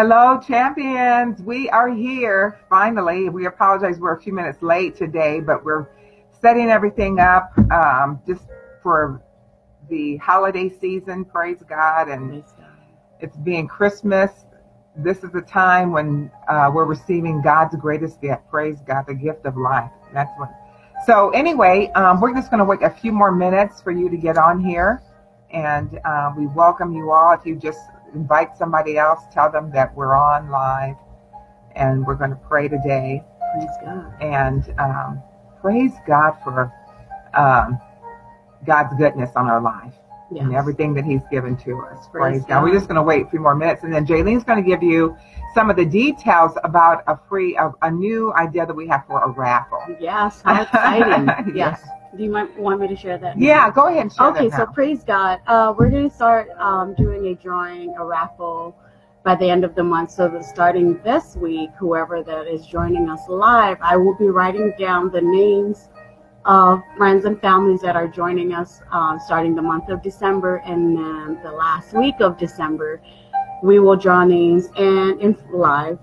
Hello, champions. We are here finally. We apologize we're a few minutes late today, but we're setting everything up um, just for the holiday season. Praise God. And it's being Christmas. This is the time when uh, we're receiving God's greatest gift. Praise God, the gift of life. That's what. So anyway, um, we're just going to wait a few more minutes for you to get on here. And uh, we welcome you all. If you just invite somebody else, tell them that we're on live and we're going to pray today. Praise God. And um, praise God for um, God's goodness on our life yes. and everything that He's given to us. Praise, praise God. God. We're just going to wait a few more minutes, and then Jaylene's going to give you some of the details about a free, a, a new idea that we have for a raffle. Yes, how exciting! yes. Do you might want me to share that? Yeah, go ahead. okay, so praise God. Uh, we're going to start um, doing a drawing, a raffle by the end of the month. So that starting this week, whoever that is joining us live, I will be writing down the names of friends and families that are joining us uh, starting the month of December and then the last week of December. We will draw names and in live.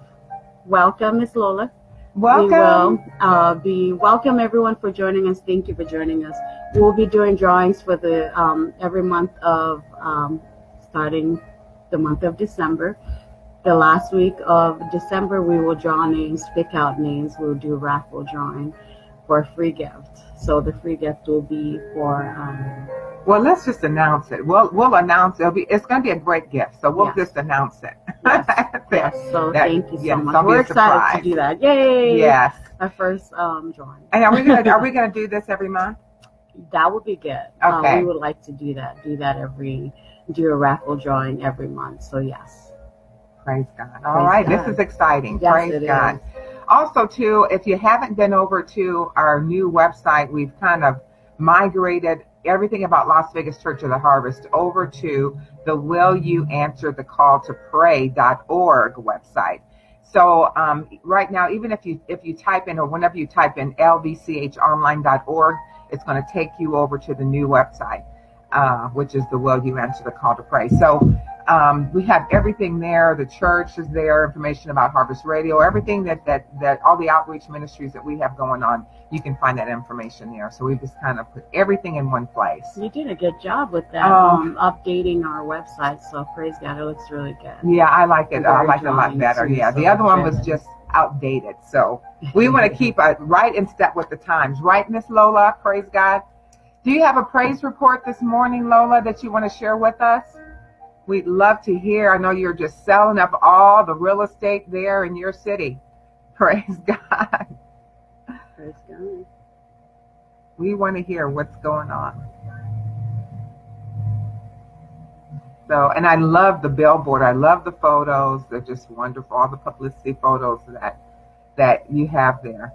Welcome, Miss Lola. Welcome. We will uh, be welcome everyone for joining us. Thank you for joining us. We'll be doing drawings for the um, every month of um, starting the month of December. The last week of December, we will draw names, pick out names. We'll do a raffle drawing for a free gift. So the free gift will be for. Um, well, let's just announce it. We'll we'll announce be it's going to be a great gift. So we'll yes. just announce it. Yes. yes. So that, thank you so yes, much. We're excited to do that. Yay! Yes. Our first um, drawing. And are we gonna are we gonna do this every month? That would be good. Okay. we would like to do that. Do that every do a raffle drawing every month. So yes. Praise God. All Praise right, God. this is exciting. Yes, Praise God. Is. Also, too, if you haven't been over to our new website, we've kind of migrated everything about Las Vegas Church of the Harvest over to the Will You Answer the Call to Pray.org website. So um, right now, even if you if you type in or whenever you type in lvchonline.org, it's going to take you over to the new website, uh, which is the Will You Answer the Call to Pray. So um, we have everything there. The church is there, information about Harvest Radio, everything that, that, that all the outreach ministries that we have going on, you can find that information there. So we just kind of put everything in one place. You did a good job with that, um, um, updating our website. So praise God, it looks really good. Yeah, I like it. I like it a lot better. Yeah, the other one was just outdated. So we want to keep it right in step with the times. Right, Miss Lola? Praise God. Do you have a praise report this morning, Lola, that you want to share with us? We'd love to hear. I know you're just selling up all the real estate there in your city. Praise God. Praise God. We want to hear what's going on. So, and I love the billboard. I love the photos. They're just wonderful. All the publicity photos that that you have there.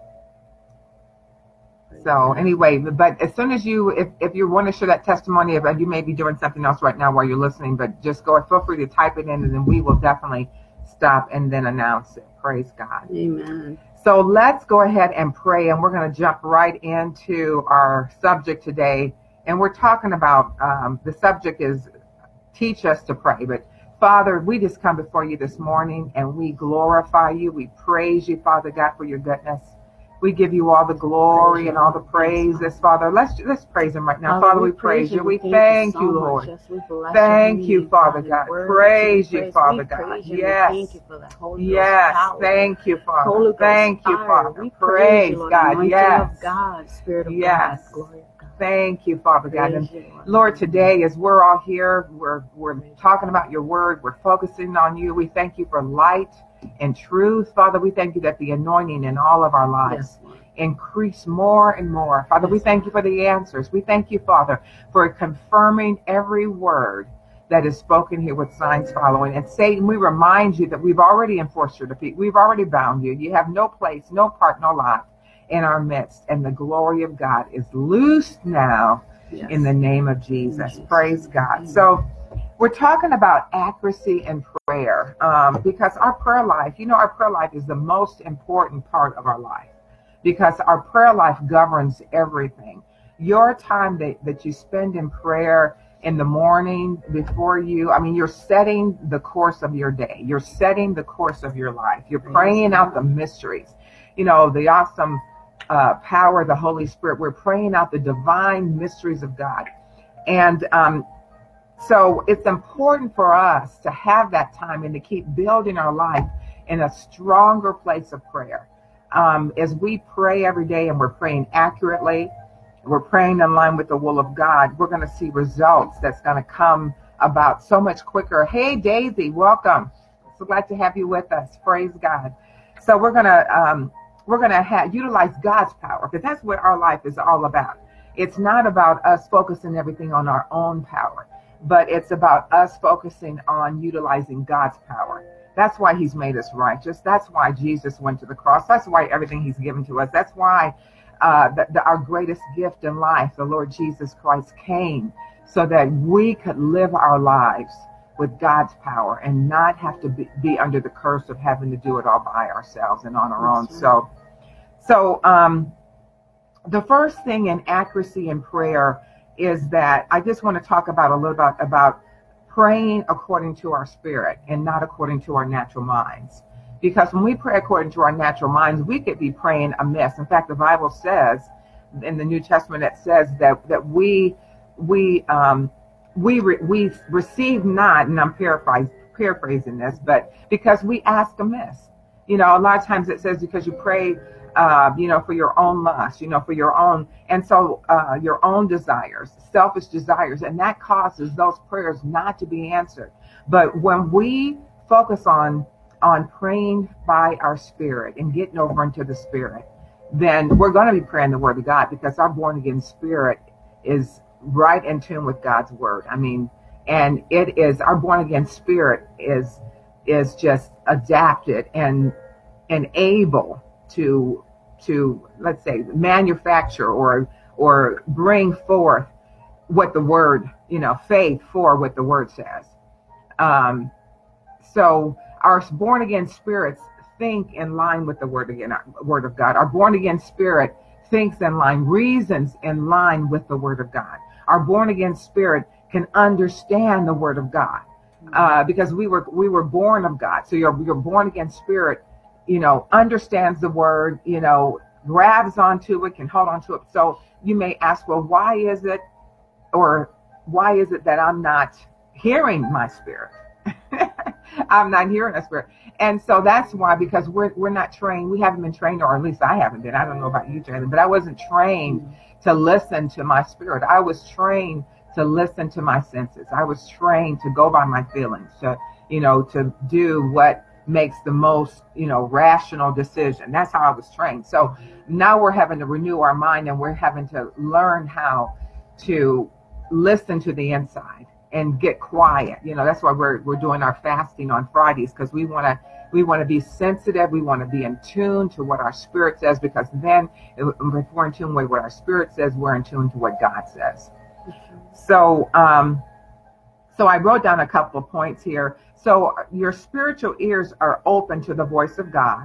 So anyway, but as soon as you, if, if you want to share that testimony, if you may be doing something else right now while you're listening, but just go, feel free to type it in and then we will definitely stop and then announce it. Praise God. Amen. So let's go ahead and pray and we're going to jump right into our subject today. And we're talking about, um, the subject is teach us to pray, but Father, we just come before you this morning and we glorify you. We praise you, Father God, for your goodness. We give you all the glory and all the praise. praises, Father. Let's let's praise Him right now, Father. Father we, praise you. We thank you, Lord. Thank you, Father God. Praise you, Father God. Yes. Yes. Thank you, Father. Thank you, Father. Praise God. Yes. God, Spirit of yes. Thank you, Father God. And Lord, today as we're all here, we're we're talking about your word. We're focusing on you. We thank you for light and truth. Father, we thank you that the anointing in all of our lives yes. increase more and more. Father, yes. we thank you for the answers. We thank you, Father, for confirming every word that is spoken here with signs following. And Satan, we remind you that we've already enforced your defeat. We've already bound you. You have no place, no part, no lot in our midst. And the glory of God is loosed now yes. in the name of Jesus. Praise God. So we're talking about accuracy in prayer um, because our prayer life, you know, our prayer life is the most important part of our life because our prayer life governs everything. Your time that, that you spend in prayer in the morning before you. I mean, you're setting the course of your day. You're setting the course of your life. You're praying out the mysteries. You know, the awesome uh, power of the Holy Spirit. We're praying out the divine mysteries of God. And um, so it's important for us to have that time and to keep building our life in a stronger place of prayer. Um, as we pray every day and we're praying accurately, we're praying in line with the will of God, we're going to see results that's going to come about so much quicker. Hey, Daisy, welcome. So glad to have you with us. Praise God. So we're going to um, we're going to utilize God's power because that's what our life is all about. It's not about us focusing everything on our own power, but it's about us focusing on utilizing God's power. That's why he's made us righteous. That's why Jesus went to the cross. That's why everything he's given to us. That's why uh, the, the, our greatest gift in life, the Lord Jesus Christ, came so that we could live our lives with God's power and not have to be, be under the curse of having to do it all by ourselves and on our That's own. Right. So, so um, the first thing in accuracy in prayer is that I just want to talk about a little bit about, praying according to our spirit and not according to our natural minds. Because when we pray according to our natural minds, we could be praying amiss. In fact, the Bible says in the New Testament it says that that we we um, we re, we receive not, and I'm paraphrasing this, but because we ask amiss. You know, a lot of times it says because you pray, uh, you know, for your own lust, you know, for your own, and so uh, your own desires, selfish desires, and that causes those prayers not to be answered. But when we focus on on praying by our spirit and getting over into the spirit, then we're going to be praying the word of God because our born again spirit is right in tune with God's word. I mean, and it is our born again spirit is is just adapted and and able to to let's say manufacture or or bring forth what the word you know faith for what the word says um so our born again spirits think in line with the word again, word of God. Our born again spirit thinks in line, reasons in line with the word of God. Our born again spirit can understand the word of God uh, because we were we were born of God. So your your born again spirit, you know, understands the word, you know, grabs onto it, can hold onto it. So you may ask, well, why is it, or why is it that I'm not hearing my spirit? I'm not hearing a spirit. And so that's why, because we're, we're not trained, we haven't been trained, or at least I haven't been. I don't know about you, Jalen, but I wasn't trained to listen to my spirit. I was trained to listen to my senses. I was trained to go by my feelings, to, you know, to do what makes the most, you know, rational decision. That's how I was trained. So now we're having to renew our mind and we're having to learn how to listen to the inside and get quiet. You know, that's why we're we're doing our fasting on Fridays because we want to we want to be sensitive. We want to be in tune to what our spirit says because then if we're in tune with what our spirit says, we're in tune to what God says. So, um, so I wrote down a couple of points here. So your spiritual ears are open to the voice of God,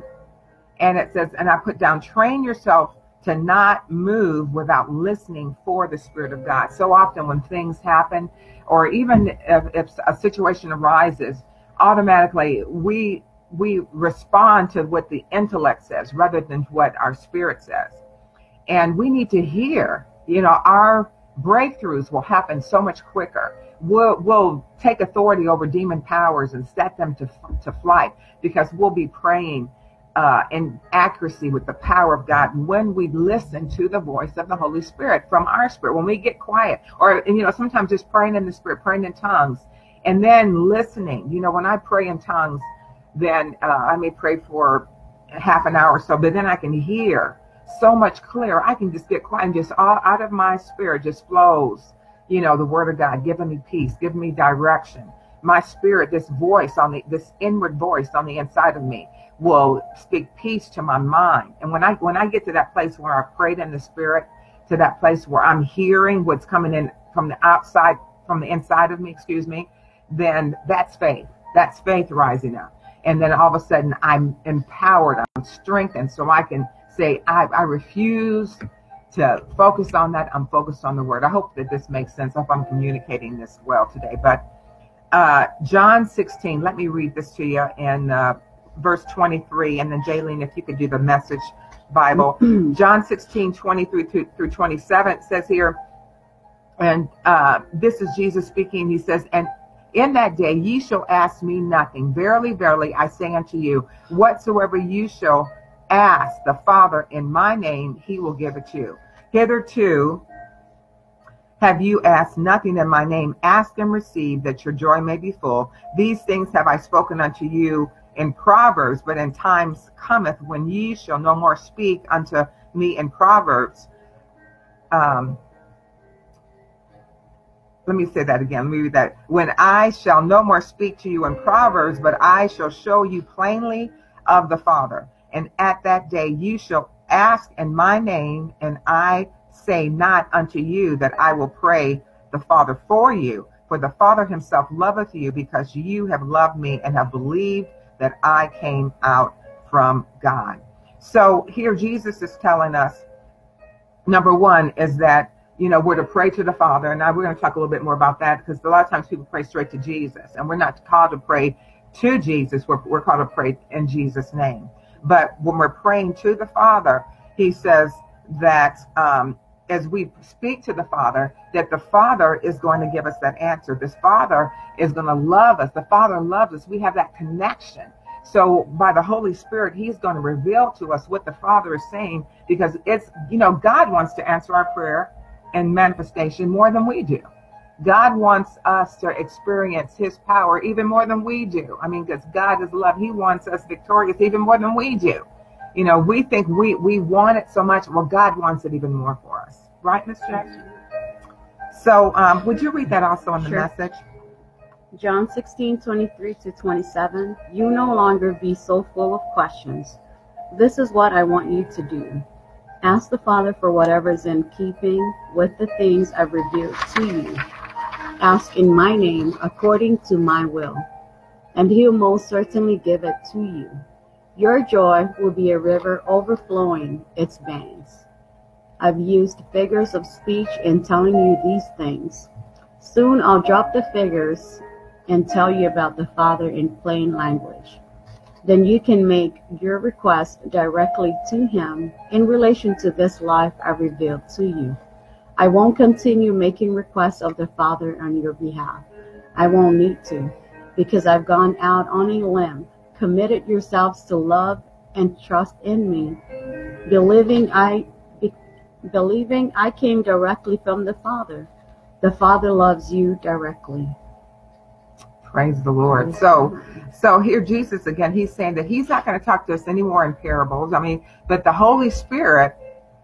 and it says, and I put down, train yourself to not move without listening for the Spirit of God. So often when things happen, or even if, if a situation arises, automatically we we respond to what the intellect says rather than what our spirit says. And we need to hear, you know, our breakthroughs will happen so much quicker. We'll, we'll take authority over demon powers and set them to, to flight because we'll be praying uh, in accuracy with the power of God when we listen to the voice of the Holy Spirit from our spirit, when we get quiet, or, you know, sometimes just praying in the spirit, praying in tongues, and then listening. You know, when I pray in tongues, then uh, I may pray for half an hour or so, but then I can hear so much clearer. I can just get quiet and just all out of my spirit just flows, you know, the word of God, giving me peace, giving me direction. My spirit, this voice on the, this inward voice on the inside of me will speak peace to my mind. And when I when I get to that place where I prayed in the spirit, to that place where I'm hearing what's coming in from the outside, from the inside of me, excuse me, then that's faith. That's faith rising up. And then all of a sudden I'm empowered, I'm strengthened, so I can say, I, I refuse to focus on that. I'm focused on the word. I hope that this makes sense. I hope I'm communicating this well today. But uh, John 16, let me read this to you in uh, verse 23. And then, Jaylene, if you could do the message Bible. John 16, 23 through, through 27 says here, and uh, this is Jesus speaking. He says, And in that day ye shall ask me nothing. Verily, verily, I say unto you, whatsoever you shall ask the Father in my name, he will give it you. Hitherto have you asked nothing in my name. Ask and receive that your joy may be full. These things have I spoken unto you in Proverbs, but in times cometh when ye shall no more speak unto me in Proverbs. Um, let me say that again. Read that. When I shall no more speak to you in Proverbs, but I shall show you plainly of the Father. And at that day you shall ask in my name, and I say not unto you that I will pray the Father for you. For the Father himself loveth you, because you have loved me and have believed that I came out from God. So here Jesus is telling us number one is that you know we're to pray to the Father, and now we're going to talk a little bit more about that because a lot of times people pray straight to Jesus, and we're not called to pray to Jesus. We're, we're called to pray in Jesus' name. But when we're praying to the Father, He says that um, as we speak to the Father, that the Father is going to give us that answer. This Father is going to love us. The Father loves us. We have that connection. So by the Holy Spirit, He's going to reveal to us what the Father is saying because it's, you know, God wants to answer our prayer and manifestation more than we do. God wants us to experience His power even more than we do. I mean, because God is love. He wants us victorious even more than we do. You know, we think we, we want it so much. Well, God wants it even more for us. Right, Miss Jackson? So, um, would you read that also in the sure. message? John 16, 23 to 27. You no longer be so full of questions. This is what I want you to do. Ask the Father for whatever is in keeping with the things I've revealed to you. Ask in my name according to my will, and he'll most certainly give it to you. Your joy will be a river overflowing its banks. I've used figures of speech in telling you these things. Soon I'll drop the figures and tell you about the Father in plain language. Then you can make your request directly to Him in relation to this life I revealed to you. I won't continue making requests of the Father on your behalf. I won't need to, because I've gone out on a limb committed yourselves to love and trust in me, believing I be, believing I came directly from the Father. The Father loves you directly. Praise the Lord. So, so here Jesus again, he's saying that he's not going to talk to us anymore in parables. I mean, but the Holy Spirit,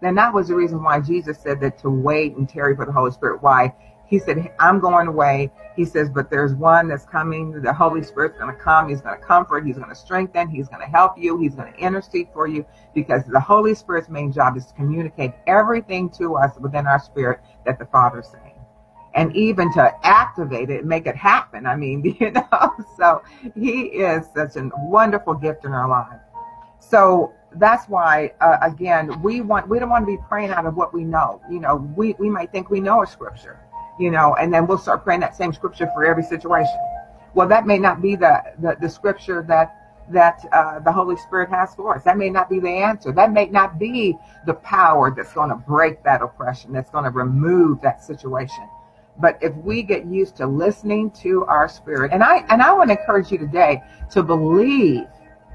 and that was the reason why Jesus said that to wait and tarry for the Holy Spirit. Why? He said, I'm going away. He says, but there's one that's coming. The Holy Spirit's going to come. He's going to comfort. He's going to strengthen. He's going to help you. He's going to intercede for you because the Holy Spirit's main job is to communicate everything to us within our spirit that the Father's saying. And even to activate it, make it happen. I mean, you know, so he is such a wonderful gift in our lives. So that's why, uh, again, we want, we don't want to be praying out of what we know. You know, we, we might think we know a scripture you know, and then we'll start praying that same scripture for every situation. Well, that may not be the, the, the scripture that that uh, the Holy Spirit has for us. That may not be the answer. That may not be the power that's going to break that oppression, that's going to remove that situation. But if we get used to listening to our spirit, and I and I want to encourage you today to believe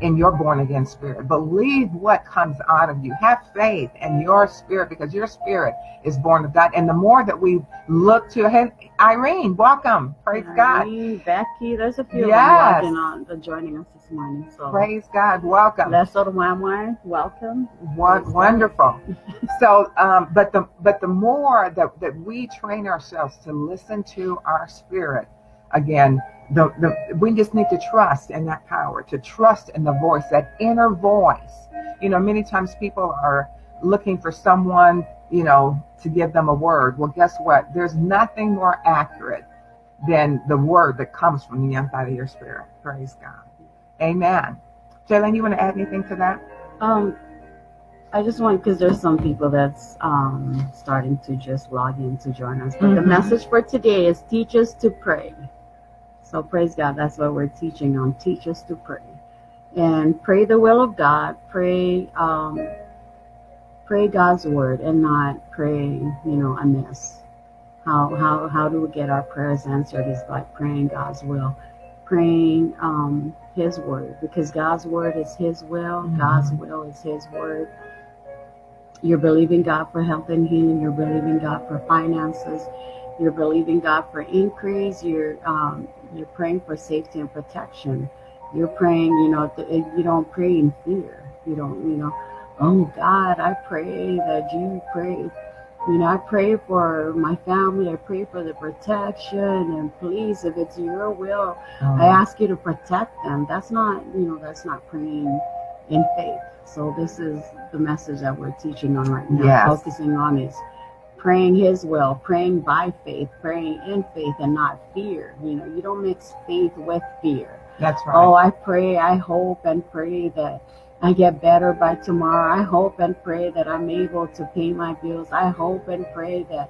in your born again spirit. Believe what comes out of you. Have faith in your spirit because your spirit is born of God. And the more that we look to hey, Irene, welcome. Praise Irene, God. Becky, there's a few yes. on uh, joining us this morning. So praise God. Welcome. Sort of welcome. What wonderful. so um, but the but the more that, that we train ourselves to listen to our spirit, again, the, the, we just need to trust in that power, to trust in the voice, that inner voice. You know, many times people are looking for someone, you know, to give them a word. Well, guess what? There's nothing more accurate than the word that comes from the inside of your spirit. Praise God. Amen. Jalen, you want to add anything to that? Um, I just want because there's some people that's um, starting to just log in to join us. But the Mhm. message for today is teach us to pray. So praise God. That's what we're teaching on. Teach us to pray and pray the will of God. Pray, um, pray God's word and not pray, you know, amiss. How how how do we get our prayers answered? Is by praying God's will, praying um, His word because God's word is His will. Mhm. God's will is His word. You're believing God for health and healing. You're believing God for finances. You're believing God for increase. You're um, you're praying for safety and protection. You're praying, you know, th- you don't pray in fear. You don't, you know, oh God, I pray that you pray. You know, I pray for my family. I pray for the protection. And please, if it's your will, Um, I ask you to protect them. That's not, you know, that's not praying in faith. So this is the message that we're teaching on right now. Yes. Focusing on is praying His will, praying by faith, praying in faith, and not fear. You know, you don't mix faith with fear. That's right. Oh, I pray, I hope and pray that I get better by tomorrow. I hope and pray that I'm able to pay my bills. I hope and pray that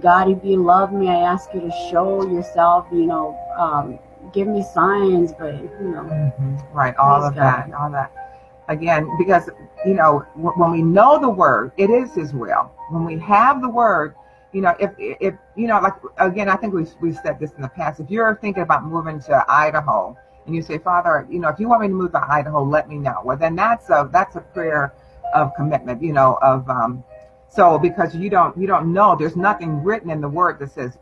God, if you love me, I ask you to show yourself, you know, um, give me signs, but you know, Mhm. Right, all of that, all that. Again, because you know, w- when we know the word, it is His will. When we have the word, you know, if if you know, like again, I think we've we've said this in the past. If you're thinking about moving to Idaho, and you say, Father, you know, if you want me to move to Idaho, let me know. Well, then that's a that's a prayer of commitment, you know, of um. So because you don't you don't know, there's nothing written in the word that says,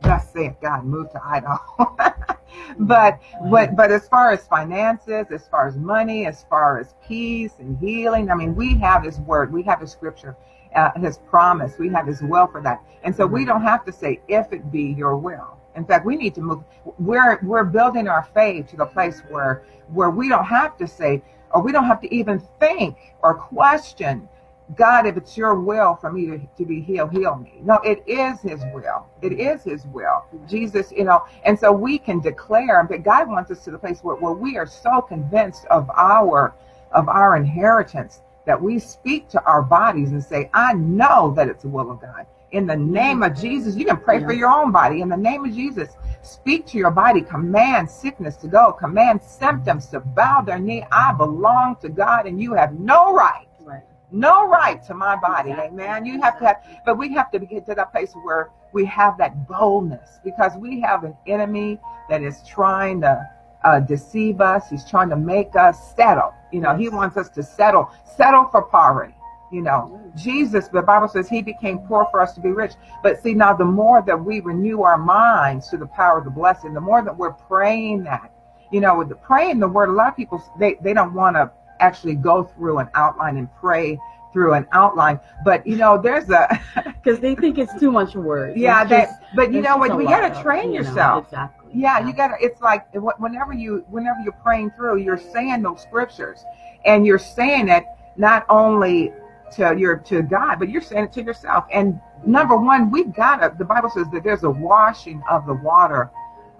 "Thus saith God, move to Idaho." but but but as far as finances, as far as money, as far as peace and healing, I mean, we have His word, we have His scripture, uh, His promise, we have His will for that, and so we don't have to say if it be Your will. In fact, we need to move. We're we're building our faith to the place where where we don't have to say, or we don't have to even think or question. God, if it's your will for me to, to be healed, heal me. No, it is his will. It is his will. Jesus, you know, and so we can declare, but God wants us to the place where, where we are so convinced of our of our inheritance that we speak to our bodies and say, I know that it's the will of God. In the name of Jesus, you can pray for your own body. In the name of Jesus, speak to your body. Command sickness to go. Command symptoms to bow their knee. I belong to God, and you have no right right. no right to my body. Exactly. Amen. You have to have, but we have to get to that place where we have that boldness because we have an enemy that is trying to uh, deceive us. He's trying to make us settle. You know, he wants us to settle, settle for poverty. You know, mm. Jesus, the Bible says he became poor for us to be rich. But see, now the more that we renew our minds to the power of the blessing, the more that we're praying that, you know, with the praying the word, a lot of people, they, they don't want to actually go through an outline and pray through an outline. But, you know, there's a, Because they think it's too much words. yeah, that, but you know what, we got to train you know, yourself. exactly. Yeah, you gotta. It's like whenever you, whenever you're praying through, you're saying those scriptures, and you're saying it not only to your to God, but you're saying it to yourself. And number one, we gotta. The Bible says that there's a washing of the water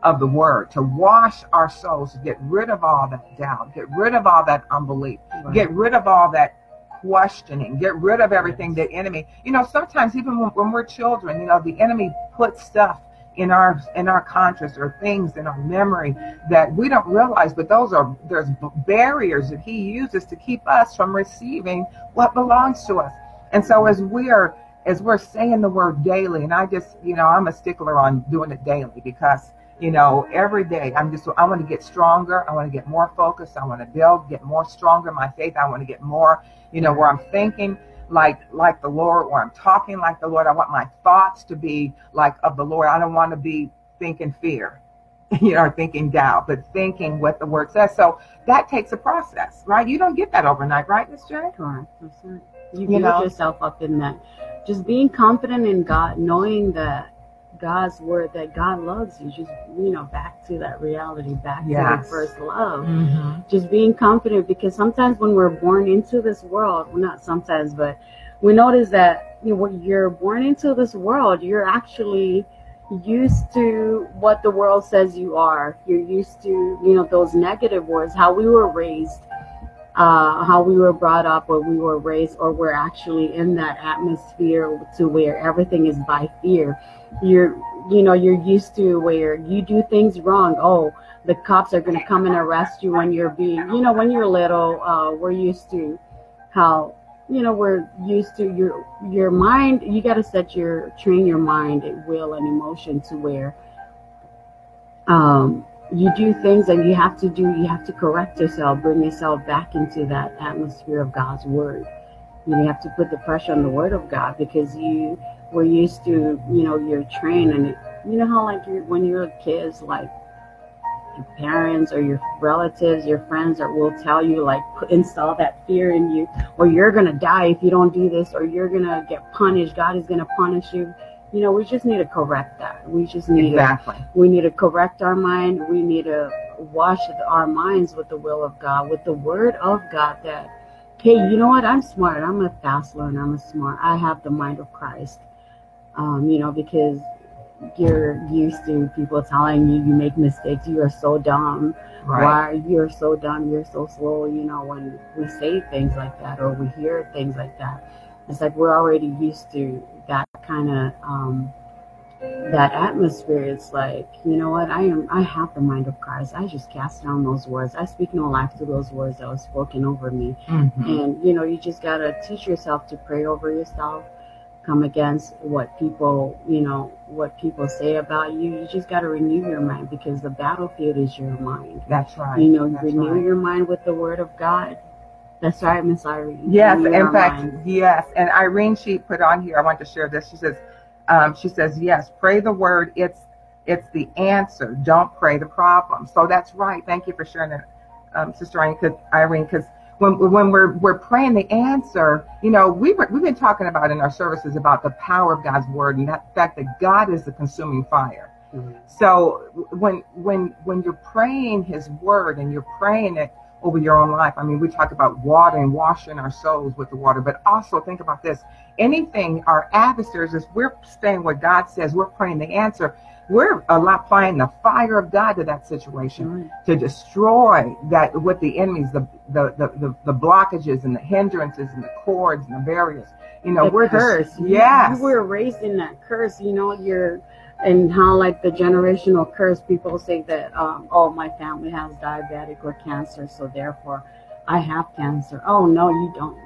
of the Word to wash our souls, to get rid of all that doubt, get rid of all that unbelief, Right. get rid of all that questioning, get rid of everything the enemy. You know, sometimes even when, when we're children, you know, the enemy puts stuff in our in our conscious or things in our memory that we don't realize but those are there's barriers that he uses to keep us from receiving what belongs to us. And so as we're as we're saying the word daily and i just you know i'm a stickler on doing it daily because you know every day i'm just i want to get stronger i want to get more focused i want to build get more stronger my faith i want to get more you know where i'm thinking like like the Lord, or I'm talking like the Lord. I want my thoughts to be like of the Lord. I don't want to be thinking fear, you know, or thinking doubt, but thinking what the Word says. So that takes a process, right? You don't get that overnight, right, Miss J? Correct. You, You build know? yourself up in that. Just being confident in God, knowing that God's word, that God loves you. Just you know, back to that reality, back to Yes. the first love. Mm-hmm. Just being confident because sometimes when we're born into this world, well, not sometimes, but we notice that you know when you're born into this world, you're actually used to what the world says you are. You're used to you know those negative words, how we were raised uh, how we were brought up or we were raised or we're actually in that atmosphere to where everything is by fear you're you know you're used to where you do things wrong oh the cops are going to come and arrest you when you're being you know when you're little uh, we're used to how you know we're used to your your mind you got to set your train your mind at will and emotion to where um you do things and you have to do you have to correct yourself bring yourself back into that atmosphere of god's word. You have to put the pressure on the word of god because you were used to you know you're trained and it, you know how like you're, when you're a kids like your parents or your relatives your friends that will tell you like install that fear in you or you're gonna die if you don't do this or you're gonna get punished god is gonna punish you you know, we just need to correct that. We just need exactly. to, we need to correct our mind. We need to wash our minds with the will of God, with the word of God that, hey, you know what? I'm smart. I'm a fast learner. I'm a smart. I have the mind of Christ. Um, you know, because you're used to people telling you you make mistakes. You are so dumb. Right. Why you're so dumb. You're so slow. You know, when we say things like that or we hear things like that, it's like we're already used to that kind of um, that atmosphere. It's like, you know what? I am. I have the mind of Christ. I just cast down those words. I speak no life to those words that was spoken over me. Mm-hmm. And you know, you just gotta teach yourself to pray over yourself. Come against what people, you know, what people say about you. You just got to renew your mind because the battlefield is your mind. That's right. You know, That's renew right. your mind with the Word of God. That's right, Miss Irene. Yes, Renew in fact, mind. yes. And Irene, she put on here. I want to share this. She says, um, she says, yes, pray the word. It's it's the answer. Don't pray the problem. So that's right. Thank you for sharing that, um, Sister Irene. Because Irene, because when when we're we're praying the answer, you know, we were, we've been talking about in our services about the power of God's word and that fact that God is the consuming fire. Mhm. So when when when you're praying His word and you're praying it over your own life, I mean, we talk about watering, washing our souls with the water, but also think about this: anything our adversaries, is we're saying what God says, we're praying the answer. We're applying the fire of God to that situation Right. to destroy that what the enemies, the the, the the the blockages and the hindrances and the cords and the barriers. You know, the we're just- curse. You- yes, You were raised in that curse. You know, you're and how like the generational curse. People say that, um, oh, my family has diabetic or cancer, so therefore I have cancer. Oh no, you don't.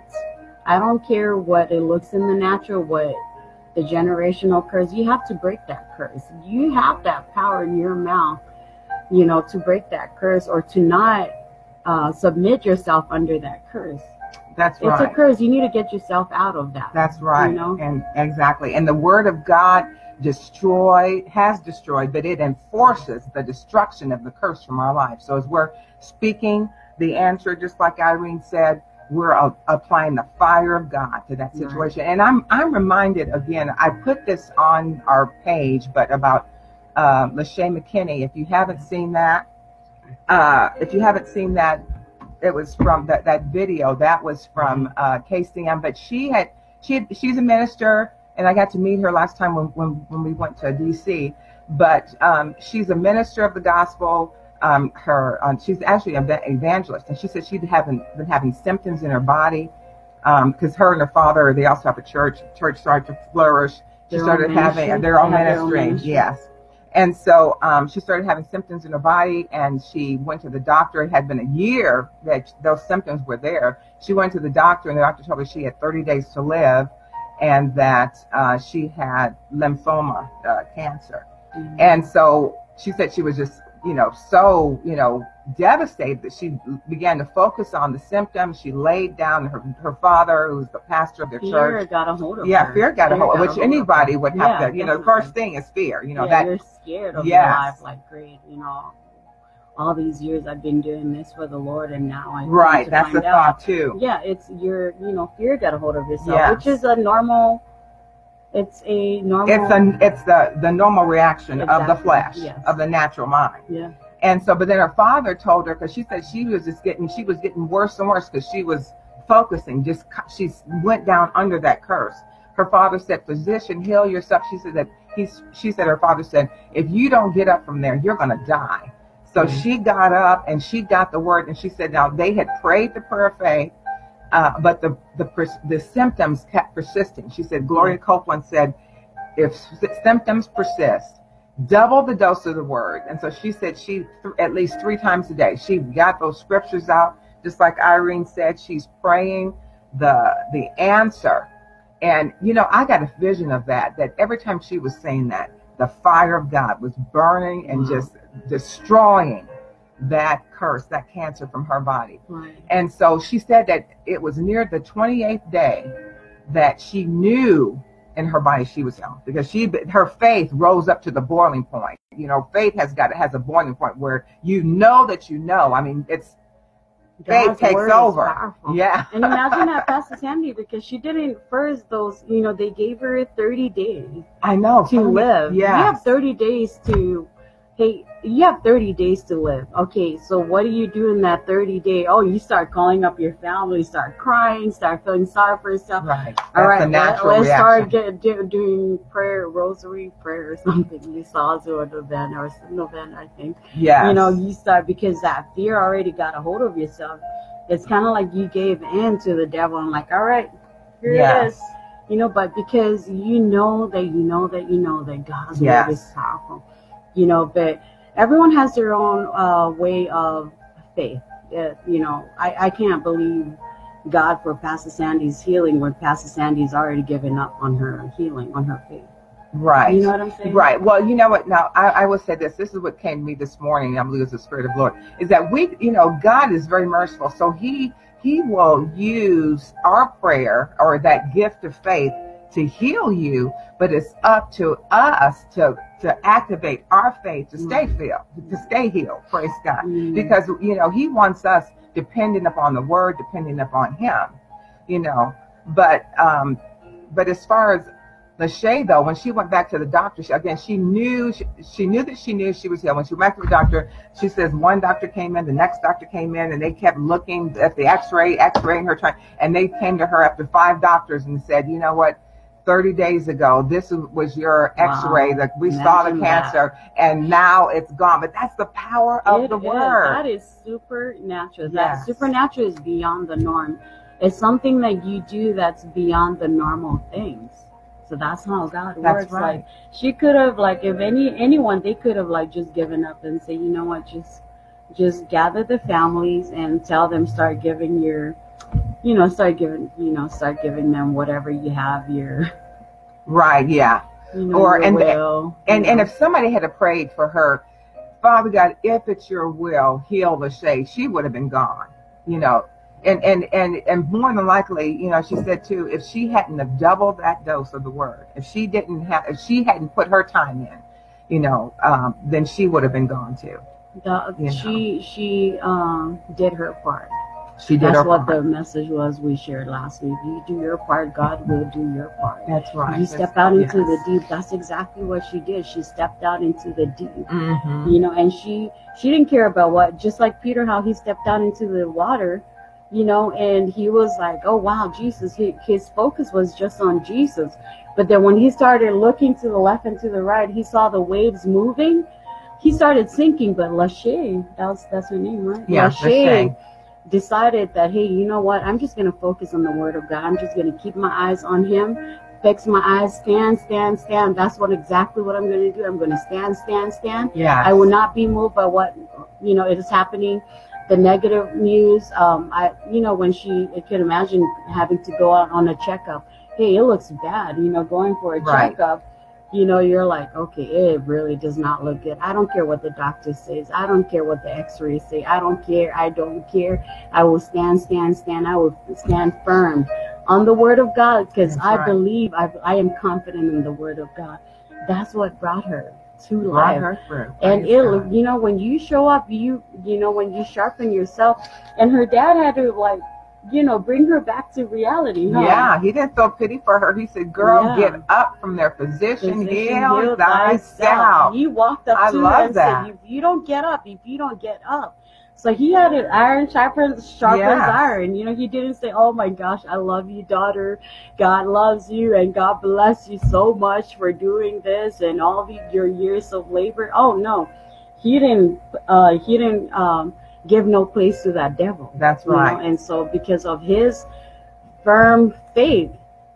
I don't care what it looks in the natural, what the generational curse. You have to break that curse. You have that power in your mouth, you know, to break that curse or to not uh, submit yourself under that curse. that's right. It's a curse. You need to get yourself out of that. That's right. You know? And exactly. And the word of God destroy has destroyed, but it enforces the destruction of the curse from our life. So as we're speaking the answer, just like Irene said, we're uh, applying the fire of God to that Right. situation. And I'm I'm reminded again. I put this on our page, but about uh, Lachey McKinney. If you haven't seen that, uh, if you haven't seen that, it was from that, that video. That was from uh, KCM. But she had she had, she's a minister, and I got to meet her last time when when, when we went to DC. But um, she's a minister of the gospel. Um, her um, she's actually an evangelist, and she said she'd having been having symptoms in her body because her and her father they also have a church. Church started to flourish. She Their started having ministry? their own They have their own ministry. Yes. And so um, she started having symptoms in her body, and she went to the doctor. It had been a year that those symptoms were there. She went to the doctor, and the doctor told her she had 30 days to live, and that uh, she had lymphoma uh, cancer. Mhm. And so she said she was just, you know, so, you know, devastated that she began to focus on the symptoms. She laid down her, her father, who's the pastor of their fear church. Fear got a hold of Yeah, her. Yeah, fear got a hold, got which anybody would have Yeah, to, you know, the first thing is fear, you know, yeah, that you're scared of Yes. your life. Like, great, you know, all these years I've been doing this for the Lord, and now I come Right, to that's find the out. thought too. Yeah, it's your, you know, fear got a hold of yourself, Yes. which is a normal. It's a normal. It's a, it's the the normal reaction of the flesh, yes. of the natural mind. yeah. And so, but then her father told her because she said she was just getting, she was getting worse and worse because she was focusing, just she went down under that curse. Her father said, "Physician, heal yourself." She said that he's. She said her father said, "If you don't get up from there, you're going to die." So mm-hmm. she got up and she got the word and she said, now they had prayed the prayer of faith, uh, but the, the, the symptoms kept persisting. She said, Gloria. Copeland said, if symptoms persist, double the dose of the word. And so she said she, th- at least three times a day, she got those scriptures out. Just like Irene said, she's praying the, the answer. And, you know, I got a vision of that, that every time she was saying that, the fire of God was burning and mm-hmm. just destroying that curse, that cancer from her body. Right. And so she said that it was near the 28th day that she knew in her body she was healed because she her faith rose up to the boiling point. You know, faith has got has a boiling point where you know that you know. I mean, it's faith takes over. Yeah. and imagine that Pastor Sandy because she didn't first those, you know, they gave her 30 days. I know. To live. Yeah. You have 30 days to hey, you have 30 days to live. Okay, so what do you do in that 30 day? Oh, you start calling up your family, start crying, start feeling sorry for yourself. Right. All right, let, us start get, get, doing prayer, rosary prayer or something. You saw it or novena or novena, I think. Yeah. You know, you start because that fear already got a hold of yourself. It's kind of like you gave in to the devil and like, all right, here yes. it is. You know, but because you know that you know that you know that God's yes. word is powerful you know, but everyone has their own uh, way of faith. It, you know, I, I can't believe God for Pastor Sandy's healing when Pastor Sandy's already given up on her healing, on her faith. Right. You know what I'm saying? Right. Well, you know what? Now, I, I will say this. This is what came to me this morning. I believe it's the Spirit of the Lord. Is that we, you know, God is very merciful. So He He will use our prayer or that gift of faith to heal you, but it's up to us to to activate our faith to stay mm. filled, to stay healed. Praise God, mm. because you know He wants us dependent upon the Word, dependent upon Him. You know, but um, but as far as Lachey, though, when she went back to the doctor, she, again, she knew she, she, knew that she knew she was healed. When she went back to the doctor, she says one doctor came in, the next doctor came in, and they kept looking at the X-ray, X-raying her, trying, and they came to her after five doctors and said, you know what? 30 days ago, this was your x-ray wow. that we Imagine saw the cancer that. and now it's gone. But that's the power of it the is. word. That is supernatural. Yes. That supernatural is beyond the norm. It's something that you do that's beyond the normal things. So that's how God works. Right. Like she could have like if any anyone they could have like just given up and say, you know what, just just gather the families and tell them start giving your you know, start giving, you know, start giving them whatever you have your. Right. Yeah. You know, or and will, and and if somebody had prayed for her, Father God, if it's your will, heal Lachey, she would have been gone. You know, and and and and more than likely, you know, she said too, if she hadn't have doubled that dose of the word, if she didn't have, if she hadn't put her time in, you know, um, then she would have been gone too. The, you know? She she um, did her part. She did That's what part. the message was we shared last week. You do your part, God will do your part. That's right. You step out into yes. the deep. That's exactly what she did. She stepped out into the deep. Mm-hmm. You know, and she she didn't care about what. Just like Peter, how he stepped out into the water. You know, and he was like, "Oh wow, Jesus." He, his focus was just on Jesus. But then when he started looking to the left and to the right, he saw the waves moving. He started sinking. But Lachey, that's that's her name, right? Yeah, Lachey decided that, hey, you know what? I'm just going to focus on the Word of God. I'm just going to keep my eyes on Him, fix my eyes, stand, stand, stand. That's what exactly what I'm going to do. I'm going to stand, stand, stand. Yeah. I will not be moved by what you know it is happening. The negative news. Um, I, you know, when she, I can imagine having to go out on a checkup. Hey, it looks bad. You know, going for a right. checkup you know, you're like, okay, it really does not look good. I don't care what the doctor says. I don't care what the x-rays say. I don't care. I don't care. I will stand, stand, stand. I will stand firm on the word of God because I right. believe I, I am confident in the word of God. That's what brought her to life. And it, God. you know, when you show up, you, you know, when you sharpen yourself and her dad had to like you know, bring her back to reality. Huh? Yeah, he didn't feel pity for her. He said, "Girl, yeah. get up from their position, heal, heal thyself." He walked up I to her and that. said, "If you don't get up, if you don't get up." So he had an iron sharpens sharpens yes. iron. You know, he didn't say, "Oh my gosh, I love you, daughter. God loves you, and God bless you so much for doing this and all the, your years of labor." Oh no, he didn't uh, he didn't um, give no place to that devil. That's you know? right. And so because of his firm faith,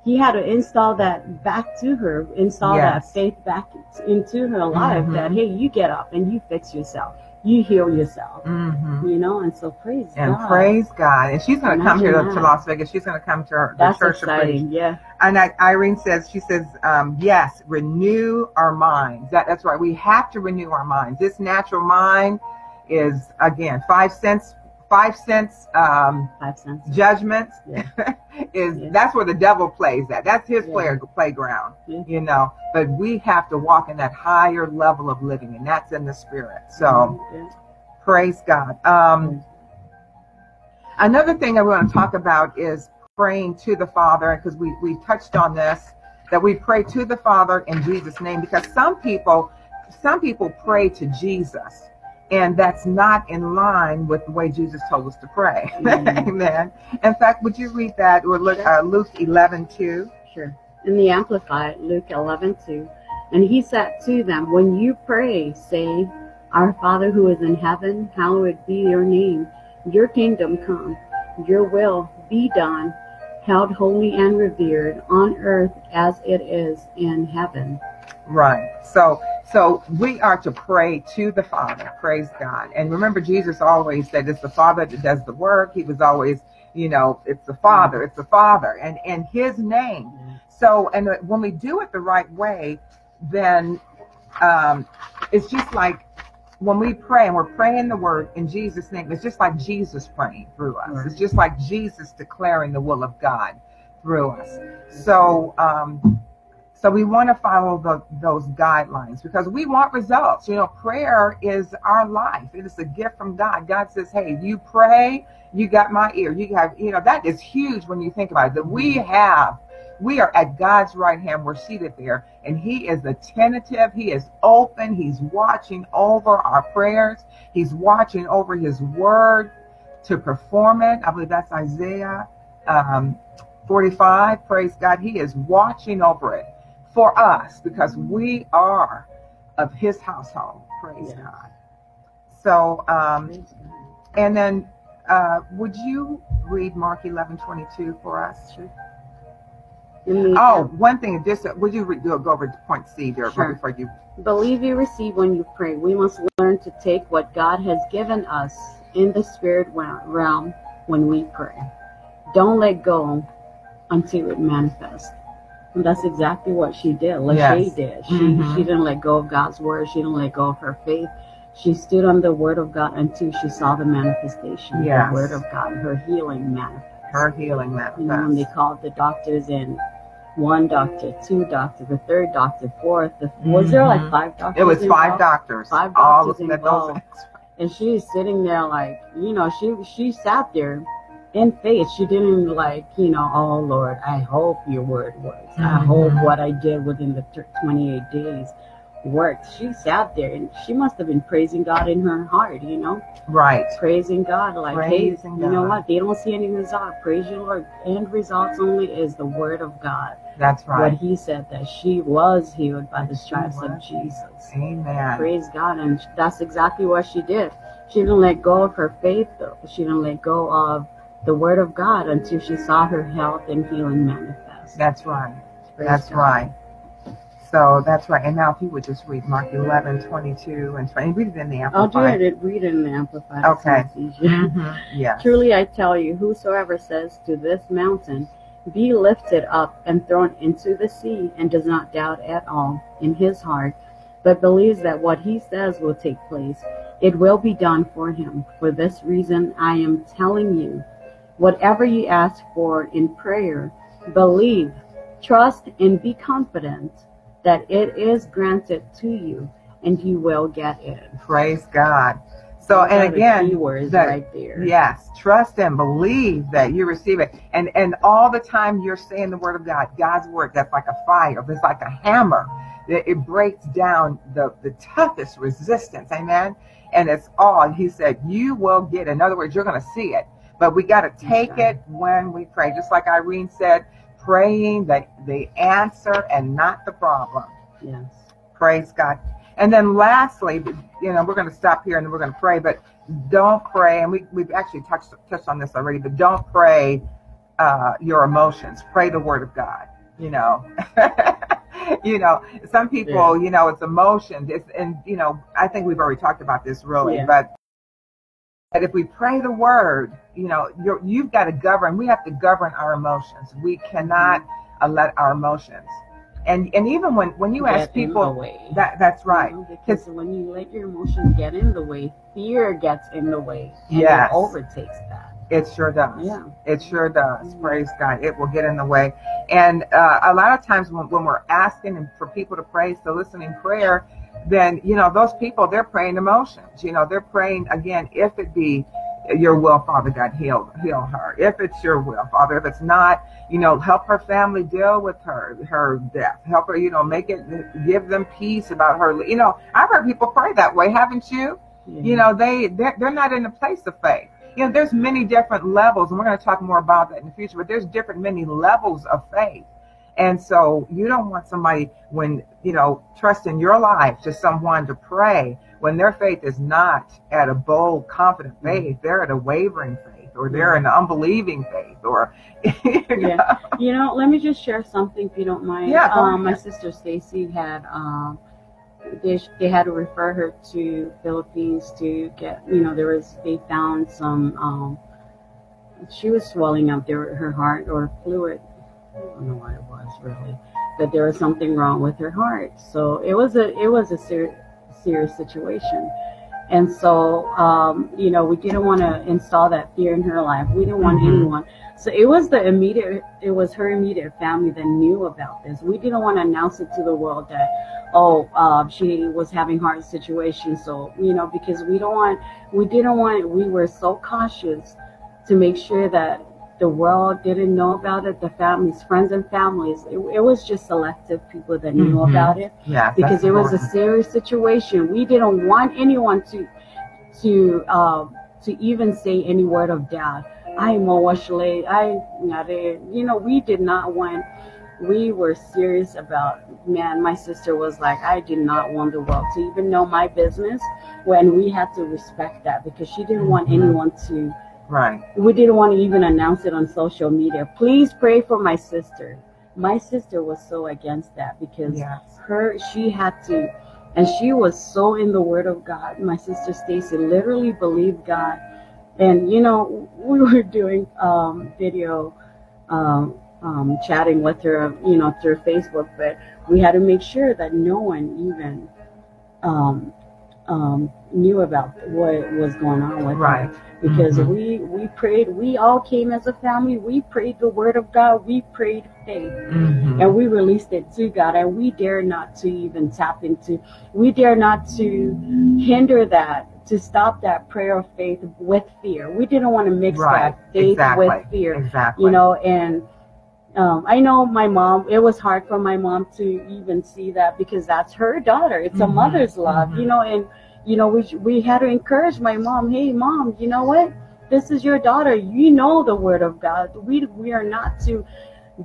he had to install that back to her, install Yes. that faith back into her life. Mhm. That hey, you get up and you fix yourself, you heal yourself. hmm You know, and so praise God. And God. praise God. And she's going to come here to, to. Las Vegas. She's going to come to her the That's church exciting. Yeah. And I, Irene says, she says, um, yes, renew our minds. That, that's right. We have to renew our minds. This natural mind is, again, five cents, five cents um, Five cents. judgments. Yeah. is Yeah. that's where the devil plays at. That's his Yeah. player playground. You know. But we have to walk in that higher level of living, and that's in the spirit. So praise God. Um, Another thing I want to talk about is praying to the Father, because we, we touched on this, that we pray to the Father in Jesus' name, because some people, some people pray to Jesus, and that's not in line with the way Jesus told us to pray. Mhm. Amen. In fact, would you read that or look uh, Luke 11, 2? Sure. In the Amplified, Luke 11, 2. And he said to them, When you pray, say, Our Father who is in heaven, hallowed be your name. Your kingdom come. Your will be done, held holy and revered on earth as it is in heaven. Right. So so we are to pray to the Father. Praise God. And remember Jesus always said it's the Father that does the work. He was always, you know, it's the Father, it's the Father and and his name. So and when we do it the right way, then um it's just like when we pray and we're praying the word in Jesus' name, it's just like Jesus praying through us. It's just like Jesus declaring the will of God through us. So um so we want to follow the, those guidelines because we want results. You know, prayer is our life. It is a gift from God. God says, "Hey, you pray, you got my ear. You have, you know, that is huge when you think about it. That we have, we are at God's right hand. We're seated there, and He is attentive. He is open. He's watching over our prayers. He's watching over His word to perform it. I believe that's Isaiah um, 45. Praise God. He is watching over it for us because we are of his household. Praise Yeah. God. So, um, Praise God. and then uh, would you read Mark 11 22 for us? Sure. In the- Oh, one thing, just would you re- go over to point C there Sure. before you? Believe you receive when you pray. We must learn to take what God has given us in the spirit realm when we pray. Don't let go until it manifests. And that's exactly what she did. Lachey Yes. did. She Mhm. she didn't let go of God's word. She didn't let go of her faith. She stood on the word of God until she saw the manifestation. Yes. The word of God, her healing manifest. Her healing You know, when they called the doctors in, one doctor, two doctors, the third doctor, fourth. The, Was there like Mhm. five doctors? It was five doctors. Five doctors those. involved. And she was sitting there like, you know, she she sat there in faith. She didn't like, you know, oh Lord, I hope your word works. I Mhm. hope what I did within the 28 days worked. She sat there and she must have been praising God in her heart, you know, Right. praising God like, Praising hey, you know what? They don't see any result. Praise you, Lord. End results only is the word of God. That's What right. He said that she was healed by the stripes of. Jesus. Amen. Praise God. And that's exactly what she did. She didn't let go of her faith, though. She didn't let go of the word of God until she saw her health and healing manifest. That's right. Praise That's God. right. So that's right. And now if you would just read Mark 11, 22 and 20. Read it in the I'll do it. Read it in the Amplified. Okay. Mhm. Yeah. Truly I tell you, whosoever says to this mountain, Be lifted up and thrown into the sea, and does not doubt at all in his heart, but believes that what he says will take place, it will be done for him. For this reason I am telling you, whatever you ask for in prayer, believe, trust, and be confident that it is granted to you, and you will get it. Praise God. So, Those and the again, key words that- right there. Yes, trust and believe that you receive it. And and all the time you're saying the word of God, God's word, that's like a fire, it's like a hammer. It, it breaks down the, the toughest resistance. Amen. And it's all, he said, you will get. In other words, you're going to see it. But we got to take right. it when we pray. Just like Irene said, praying the, the answer and not the problem. Yes. Praise God. And then lastly, you know, we're going to stop here and then we're going to pray, but don't pray. And we, we've actually touched, touched on this already, but don't pray uh, your emotions. Pray the word of God, you know. you know, some people, yeah. you know, it's emotions. It's, and, you know, I think we've already talked about this really, yeah. but if we pray the word, you know, you you've got to govern. We have to govern our emotions. We cannot uh, let our emotions. And and even when when you get ask people, that that's right. You know, because when you let your emotions get in the way, fear gets in the way. And yes. it overtakes that. It sure does. Yeah. It sure does. Mm-hmm. Praise God. It will get in the way. And uh, a lot of times when, when we're asking for people to pray, soliciting prayer, then, you know, those people, they're praying emotions. You know, they're praying, again, if it be your will, Father God, heal, heal her. If it's your will, Father, if it's not, you know, help her family deal with her, her death. Help her, you know, make it, give them peace about her. You know, I've heard people pray that way, haven't you? You know, they, they're, they're not in a place of faith you know, there's many different levels, and we're going to talk more about that in the future, but there's different, many levels of faith. And so you don't want somebody when, you know, trusting your life to someone to pray when their faith is not at a bold, confident mm-hmm. faith. They're at a wavering faith or they're an unbelieving faith or, you know. Yeah. You know, let me just share something if you don't mind. Yeah. Um, my sister Stacy had, um, they, they had to refer her to Philippines to get, you know, there was, they found some, um, she was swelling up there, her heart or fluid. I don't know what it was really, that there was something wrong with her heart. So it was a, it was a ser- serious situation. And so, um, you know, we didn't want to install that fear in her life. We didn't want mm-hmm. anyone. So it was the immediate, it was her immediate family that knew about this. We didn't want to announce it to the world that, oh, uh, she was having heart situation. So, you know, because we don't want, we didn't want, we were so cautious to make sure that the world didn't know about it, the families, friends and families. It, it was just selective people that knew mm-hmm. about it. Yeah, because it was a serious situation. We didn't want anyone to to uh, to even say any word of doubt. I'm Washley. I you know, we did not want we were serious about man my sister was like i did not want the world to even know my business when we had to respect that because she didn't want mm-hmm. anyone to Right. We didn't want to even announce it on social media. Please pray for my sister. My sister was so against that because yes. her she had to and she was so in the word of God. My sister Stacy literally believed God. And you know, we were doing um, video um, um, chatting with her, you know, through Facebook, but we had to make sure that no one even um, um, knew about what was going on with right. her because mm-hmm. we we prayed we all came as a family we prayed the word of god we prayed faith mm-hmm. and we released it to god and we dare not to even tap into we dare not to hinder that to stop that prayer of faith with fear we didn't want to mix right. that faith exactly. with fear exactly you know and um, I know my mom, it was hard for my mom to even see that because that's her daughter. It's a mm-hmm. mother's love, mm-hmm. you know, and, you know, we, we had to encourage my mom, hey, mom, you know what? This is your daughter. You know the word of God. We, we are not to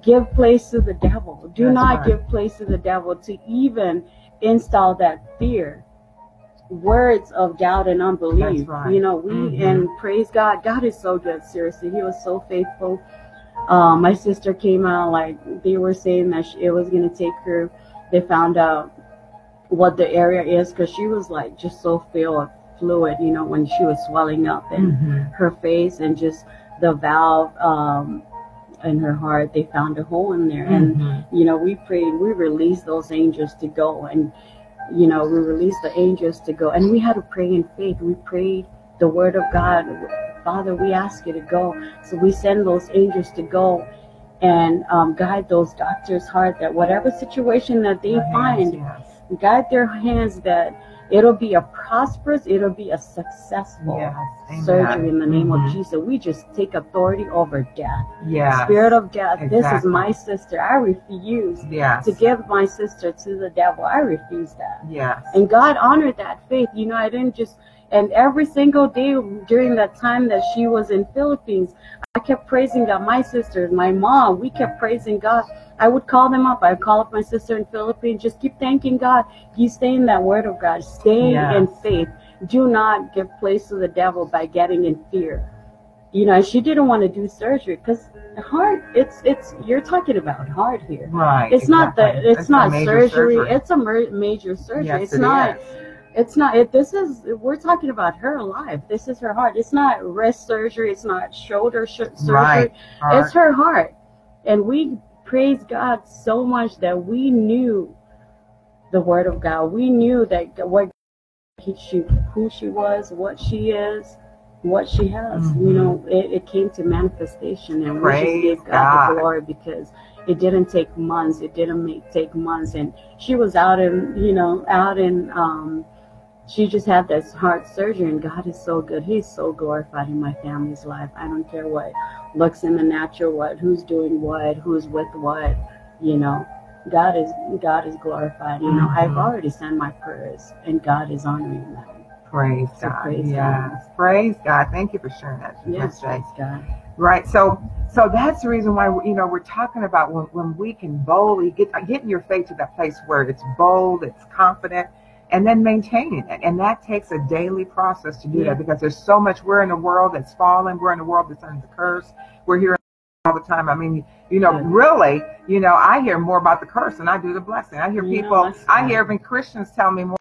give place to the devil. Do that's not right. give place to the devil to even install that fear words of doubt and unbelief. Right. You know, we mm-hmm. and praise God. God is so good. Seriously, He was so faithful. Um, my sister came out like they were saying that she, it was gonna take her. They found out what the area is because she was like just so filled with fluid, you know, when she was swelling up in mm-hmm. her face and just the valve um, in her heart. They found a hole in there, mm-hmm. and you know, we prayed, we released those angels to go, and you know, we released the angels to go, and we had to pray in faith. We prayed the word of God Father, we ask you to go. So we send those angels to go and um, guide those doctors' heart that whatever situation that they find, yes. guide their hands that it'll be a prosperous, it'll be a successful yes. surgery in the name mm-hmm. of Jesus. We just take authority over death. Yeah. Spirit of death, exactly. this is my sister. I refuse yes. to give my sister to the devil. I refuse that. Yes. And God honored that faith. You know, I didn't just and every single day during that time that she was in Philippines, I kept praising God. My sisters, my mom, we kept praising God. I would call them up. I would call up my sister in Philippines. Just keep thanking God. You stay in that word of God. Stay in faith. Do not give place to the devil by getting in fear. You know, she didn't want to do surgery because heart. It's it's you're talking about heart here. Right. It's not exactly. the. It's, a not major surgery. It's a major surgery. Yes, it's it not. is. It's not. It, this is. We're talking about her life. This is her heart. It's not wrist surgery. It's not shoulder sh- surgery. Right. It's her heart, and we praise God so much that we knew the Word of God. We knew that what he, she, who she was, what she is, what she has. Mhm. You know, it, it came to manifestation, and we just gave God, God. the glory because it didn't take months. It didn't make, take months, and she was out in, you know, out in. Um, she just had this heart surgery, and God is so good. He's so glorified in my family's life. I don't care what looks in the natural, what who's doing what, who's with what, you know. God is God is glorified. You know, I've Mhm. already sent my prayers, and God is honoring them. Praise So God. praise yes. Praise God. Thank you for sharing that. Yes, praise God. Right. So so that's the reason why you know we're talking about when, when we can boldly get getting your faith to that place where it's bold, it's confident, and then maintaining it. And that takes a daily process to do Yeah. that because there's so much we're in a world that's fallen, we're in a world that's under the curse. We're here all the time. I mean, you know, really, you know, I hear more about the curse than I do the blessing. I hear people I hear even Christians tell me more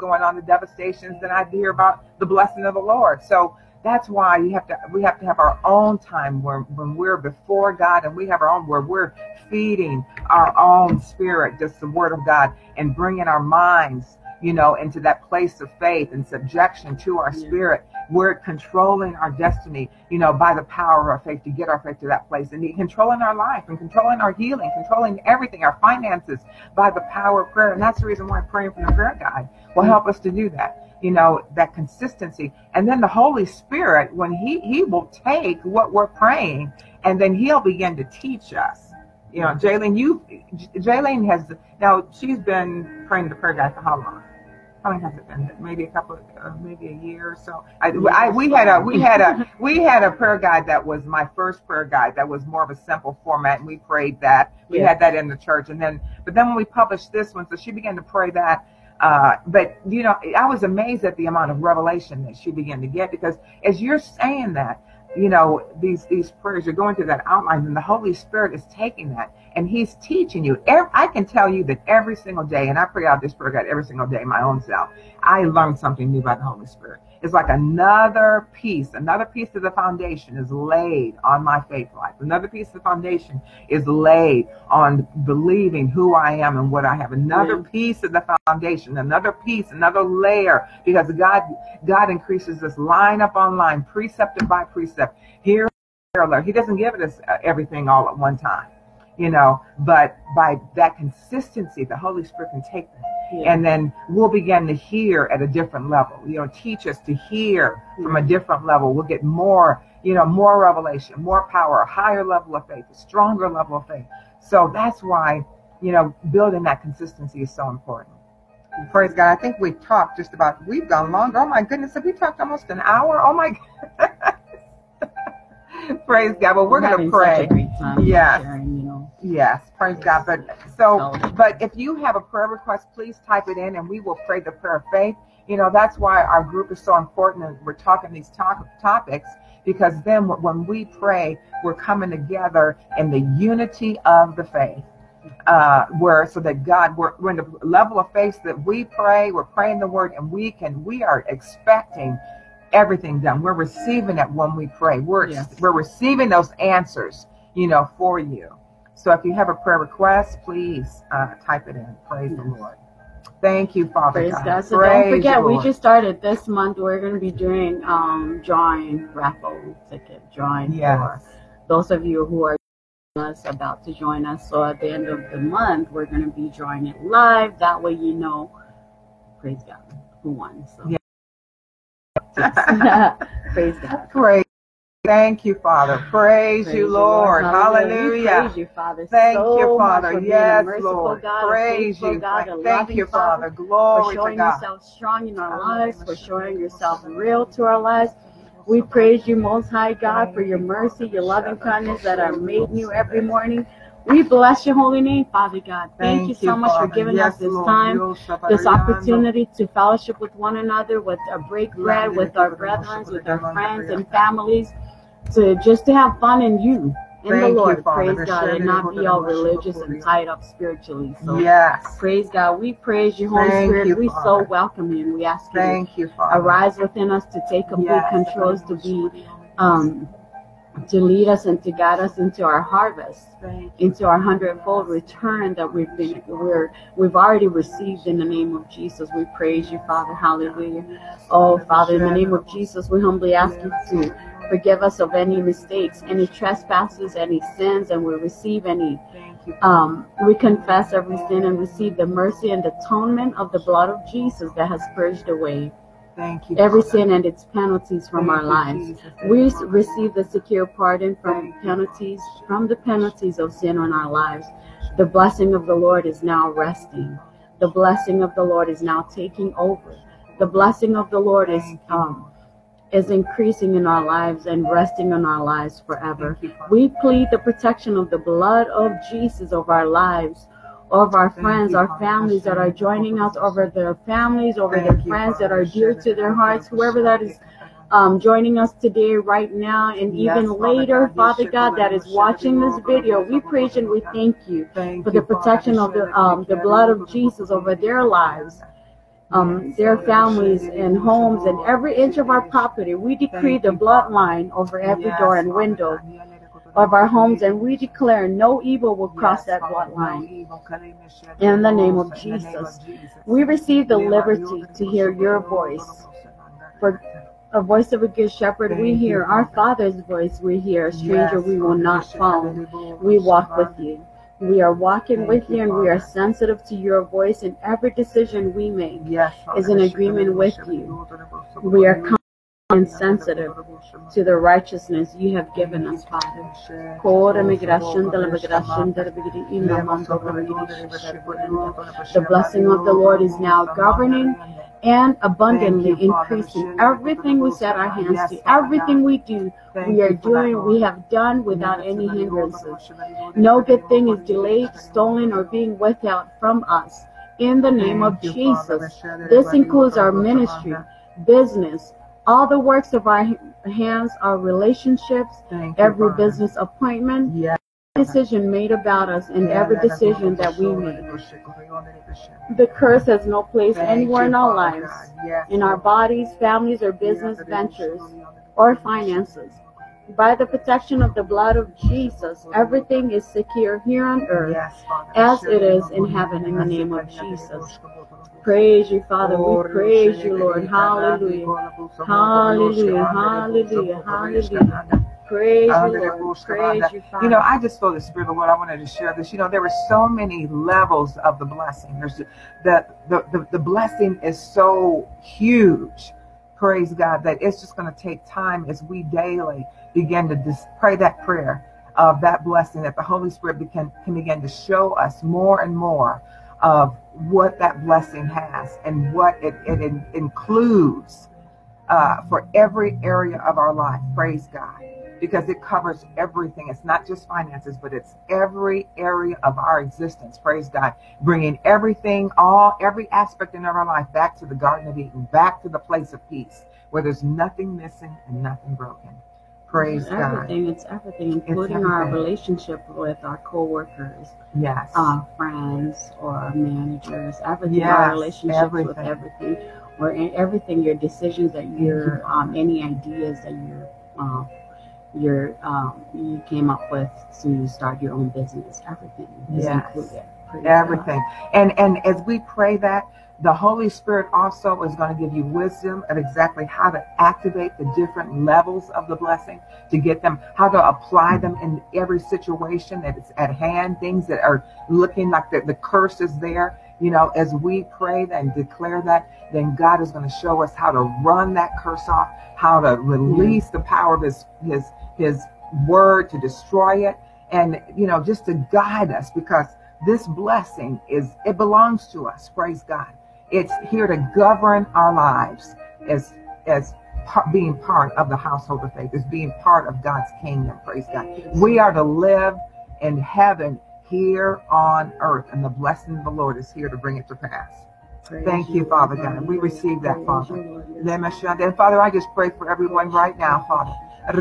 going on the devastations than I hear about the blessing of the Lord. So that's why you have to we have to have our own time where when we're before God and we have our own where we're feeding our own spirit just the word of God and bringing our minds you know into that place of faith and subjection to our Yeah. spirit. We're controlling our destiny you know by the power of our faith to get our faith to that place and controlling our life and controlling our healing controlling everything our finances by the power of prayer. And that's the reason why praying from the prayer guide will help us to do that you know that consistency. And then the holy spirit when he he will take what we're praying and then he'll begin to teach us. You know jaylene you jaylene has now she's been praying the prayer guide for how long how long has it been maybe a couple of, uh, maybe a year or so I, I we had a we had a we had a prayer guide that was my first prayer guide that was more of a simple format and we prayed that we Yeah. had that in the church and then but then when we published this one so she began to pray that uh, but you know, I was amazed at the amount of revelation that she began to get because as you're saying that, you know, these these prayers, you're going through that outline, and the Holy Spirit is taking that and He's teaching you. Ev- I can tell you that every single day, and I pray out this prayer god every single day, my own self. I learn something new by the Holy Spirit. It's like another piece, another piece of the foundation is laid on my faith life. Another piece of the foundation is laid on believing who I am and what I have. Another Yeah. piece of the foundation, another piece, another layer, because God God increases this line up on line, precept by precept. Here. He doesn't give us uh, everything all at one time, you know. But by that consistency, the Holy Spirit can take that Yeah. and then we'll begin to hear at a different level. You know teach us to hear from a hmm. different level. We'll get more you know more revelation more power a higher level of faith a stronger level of faith. So that's why you know building that consistency is so important. Praise god. I think we've talked just about we've gone longer. Oh my goodness. Have we talked almost an hour? Oh my God. praise god. Well we're going to pray Such a great time Yes. sharing, you know. Yes, praise God. But so, but if you have a prayer request, please type it in, and we will pray the prayer of faith. You know that's why our group is so important, and we're talking these to- topics because then when we pray, we're coming together in the unity of the faith. Uh, where so that God, we're, we're in the level of faith that we pray, we're praying the word, and we can, we are expecting everything done. We're receiving it when we pray. We're Yes. we're receiving those answers, you know, for you. So if you have a prayer request, please uh, type it in. Praise the Lord. Thank you, Father Praise God. God. So Praise don't forget, we just started this month. We're going to be doing um, drawing raffle ticket drawing Yes. for those of you who are us about to join us. So at the end of the month, we're going to be drawing it live. That way, you know, praise God, who won. So Yeah. Yes. praise God. Praise. Thank you, Father. Praise, Praise you, Lord. We Hallelujah. praise you, Father. Thank so you, Father. for Yes, Lord. God, Praise you. God, Thank you, Father. for Glory to showing God. yourself strong in our lives, for showing yourself real to our lives. We praise you, Most High God, for your mercy, your loving kindness that are made new every morning. We bless your holy name, Father God. Thank, you so much for giving Yes, us this Lord. time, this opportunity to fellowship with one another, with uh, break bread, with our brethren, with our friends and families, to just to have fun in you, in the Thank you, Lord. Father. Praise God, and not be all religious and tied up spiritually. So Yes. praise God. We praise you, Holy Thank Spirit. you, we Father. so welcome you, and we ask you to Thank you, Father. arise within us to take complete Yes. controls, to be um, to lead us and to guide us into our harvest, into our hundredfold return that we've been we're we've already received in the name of Jesus. We praise you, Father. Hallelujah. Oh, Father, in the name of Jesus, we humbly ask you to forgive us of any mistakes, any trespasses, any sins, and we receive any um, we confess every sin and receive the mercy and atonement of the blood of Jesus that has purged away Thank you. every sin and its penalties from Thank our lives. We receive the secure pardon from penalties, from the penalties of sin on our lives. The blessing of the Lord is now resting. The blessing of the Lord is now taking over. The blessing of the Lord is um, is increasing in our lives and resting on our lives forever. We plead the protection of the blood of Jesus over our lives, over our friends, our families that are joining us, over their families, over their friends that are dear to their hearts, whoever that is um, joining us today, right now, and even later, Father God, that is watching this video. We praise and we thank you for the protection of the um, the blood of Jesus over their lives, um, their families and homes and every inch of our property. We decree the bloodline over every door and window of our homes, and we declare no evil will cross that bloodline. In the name of Jesus. We receive the liberty to hear your voice. For a voice of a good shepherd we hear. Our Father's voice we hear. A stranger we will not follow. We walk with you. We are walking Thank with you, you and we are sensitive to your voice in every decision we make. Yes, is in agreement with you. We are and sensitive to the righteousness you have given us, Father. Kora migración de la migración de la migración y la mando de la migración. The blessing of the Lord is now governing and abundantly Thank increasing everything we set our hands to, everything we do, we are doing, we have done without any hindrances. No good thing is delayed, stolen, or being withheld from us. In the name of Jesus. This includes our ministry, business, all the works of our hands, our relationships, Thank every business appointment, Yes. Decision made about us, and every decision that we make. The curse has no place anywhere in our lives, in our bodies, families, or business ventures, or finances. By the protection of the blood of Jesus, everything is secure here on earth as it is in heaven in the name of Jesus. Praise you, Father. We praise you, Lord. Hallelujah. Hallelujah. Hallelujah. Hallelujah. Praise you. Praise you. You know, I just feel the spirit of what I wanted to share this. You know, there were so many levels of the blessing. There's the the the, the blessing is so huge. Praise God that it's just going to take time as we daily begin to dis- pray that prayer of that blessing that the Holy Spirit can, can begin to show us more and more of what that blessing has and what it, it in- includes uh, for every area of our life. Praise God. Because it covers everything. It's not just finances, but it's every area of our existence. Praise God. Bringing everything, all, every aspect in our life back to the Garden of Eden, back to the place of peace, where there's nothing missing and nothing broken. Praise it's God. everything. It's everything, including our everything. relationship with our coworkers, Yes. our friends, or our managers. Everything. Yes, our relationships with everything. everything, or in everything. Your decisions that you're, you, um, any ideas that you're, um, you're, um, you came up with to start your own business. Everything is Yes. included. Everything. And and as we pray that, the Holy Spirit also is going to give you wisdom of exactly how to activate the different levels of the blessing to get them, how to apply them in every situation that is at hand, things that are looking like the, the curse is there. You know, as we pray and declare that, then God is going to show us how to run that curse off, how to release the power of His His His word to destroy it, and you know, just to guide us because this blessing is it belongs to us praise god it's here to govern our lives as as being part of the household of faith, is being part of God's kingdom. Praise God. We are to live in heaven here on earth, and the blessing of the Lord is here to bring it to pass. Thank you, Father God. We receive that, Father. And Father, I just pray for everyone right now, Father. I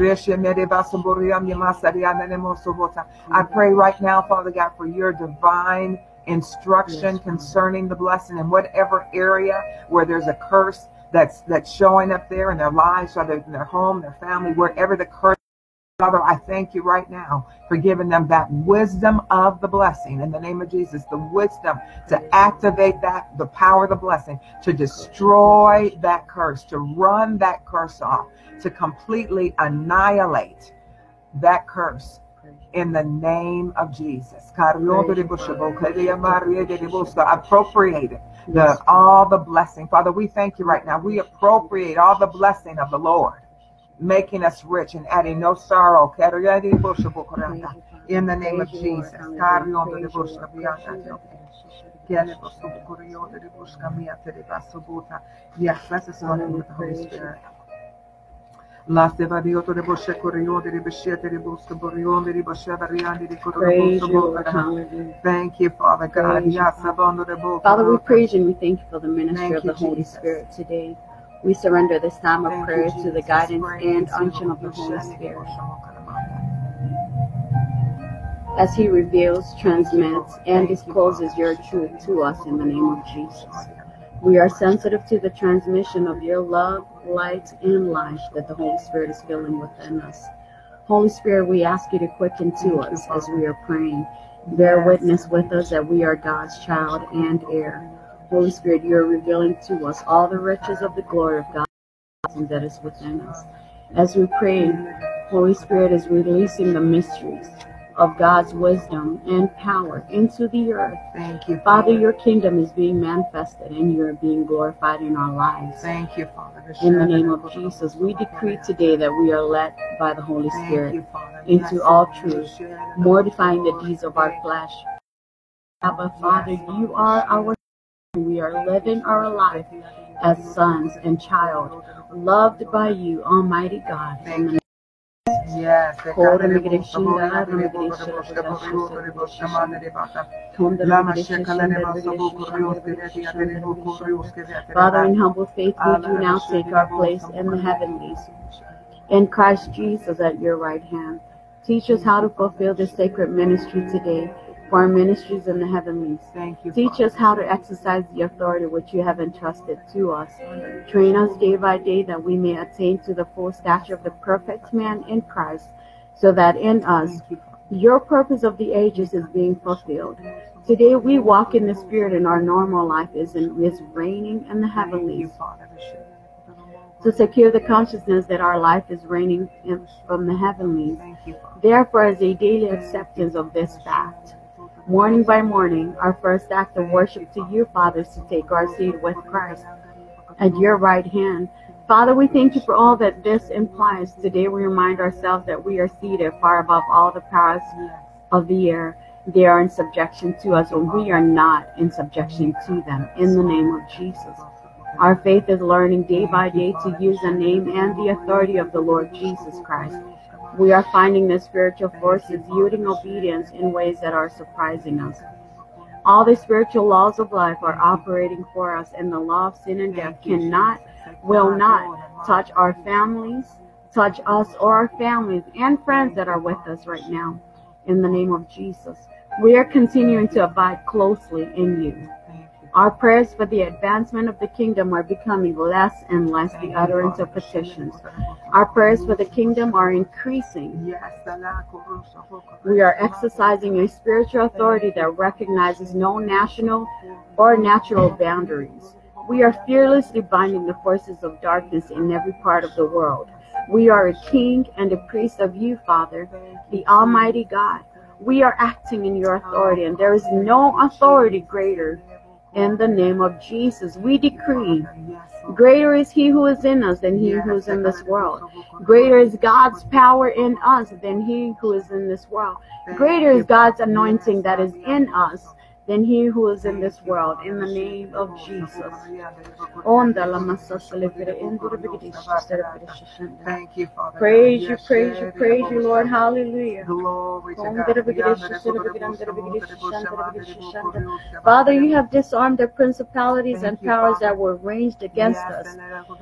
pray right now, Father God, for your divine instruction concerning the blessing in whatever area where there's a curse that's that's showing up there in their lives, whether in their home, their family, wherever the curse Father, I thank you right now for giving them that wisdom of the blessing in the name of Jesus, the wisdom to activate that, the power of the blessing, to destroy that curse, to run that curse off, to completely annihilate that curse in the name of Jesus. Appropriate it, the, all the blessing. Father, we thank you right now. We appropriate all the blessing of the Lord making us rich and adding no sorrow. In the name of Jesus. Yes, let's just with the Holy Spirit. La seva di otto de bosche corrione di besciate di busto borrione di bosche variandi di Praise you, Lord. Thank you, Father God. Praise Father. abondo de boca. Father, we praise you and we thank you for the ministry Thank of you, the Holy Jesus. Spirit today. We surrender this time of Thank prayer you, to the guidance and unction of the Holy Spirit. As He reveals, transmits, and discloses your truth to us in the name of Jesus. We are sensitive to the transmission of your love, light, and life that the Holy Spirit is filling within us. Holy Spirit, we ask you to quicken to us as we are praying. Bear witness with us that we are God's child and heir. Holy Spirit, you are revealing to us all the riches of the glory of God that is within us. As we pray, Holy Spirit is releasing the mysteries of God's wisdom and power into the earth. Thank you, Father, your kingdom is being manifested and you are being glorified in our lives. Thank you, Father. In the name of Jesus, we decree today that we are led by the Holy Spirit you, into all truth, mortifying the deeds of our flesh. Abba, Father, you are our we are living our life as sons and child, loved by you, Almighty God. Yes. Father, in humble faith, we do now take our place in the heavenlies. In Christ Jesus at your right hand. Teach us how to fulfill this sacred ministry today for our ministries in the heavenlies. Thank you. Teach Father. us how to exercise the authority which you have entrusted to us. Train us day by day that we may attain to the full stature of the perfect man in Christ, so that in us you, your purpose of the ages is being fulfilled. Today we walk in the Spirit and our normal life is, in, is reigning in the heavenlies to secure the consciousness that our life is reigning in, from the heavenlies. Thank you, Father. Therefore, as a daily acceptance of this fact, morning by morning, our first act of worship to you, Father, is to take our seat with Christ at your right hand. Father, we thank you for all that this implies. Today we remind ourselves that we are seated far above all the powers of the air. They are in subjection to us, and we are not in subjection to them. In the name of Jesus. Our faith is learning day by day to use the name and the authority of the Lord Jesus Christ. We are finding the spiritual forces yielding obedience in ways that are surprising us. All the spiritual laws of life are operating for us, and the law of sin and death cannot, will not touch our families, touch us or our families and friends that are with us right now. In the name of Jesus, we are continuing to abide closely in you. Our prayers for the advancement of the kingdom are becoming less and less the utterance of petitions. Our prayers for the kingdom are increasing. We are exercising a spiritual authority that recognizes no national or natural boundaries. We are fearlessly binding the forces of darkness in every part of the world. We are a king and a priest of you, Father, the Almighty God. We are acting in your authority, and there is no authority greater. In the name of Jesus, we decree Greater is he who is in us than he who is in this world. Greater is God's power in us than he who is in this world. Greater is God's anointing that is in us than he who is in this world. In the name of Jesus. Onda la masasa levere endure begedi shishtere. Thank you, Father. Praise you, praise you, praise you, Lord. Hallelujah. Glory to Om God. dere begedi shishtere begedi andere begedi shishende begedi shishende. Father, you have disarmed the principalities and powers that were raged against us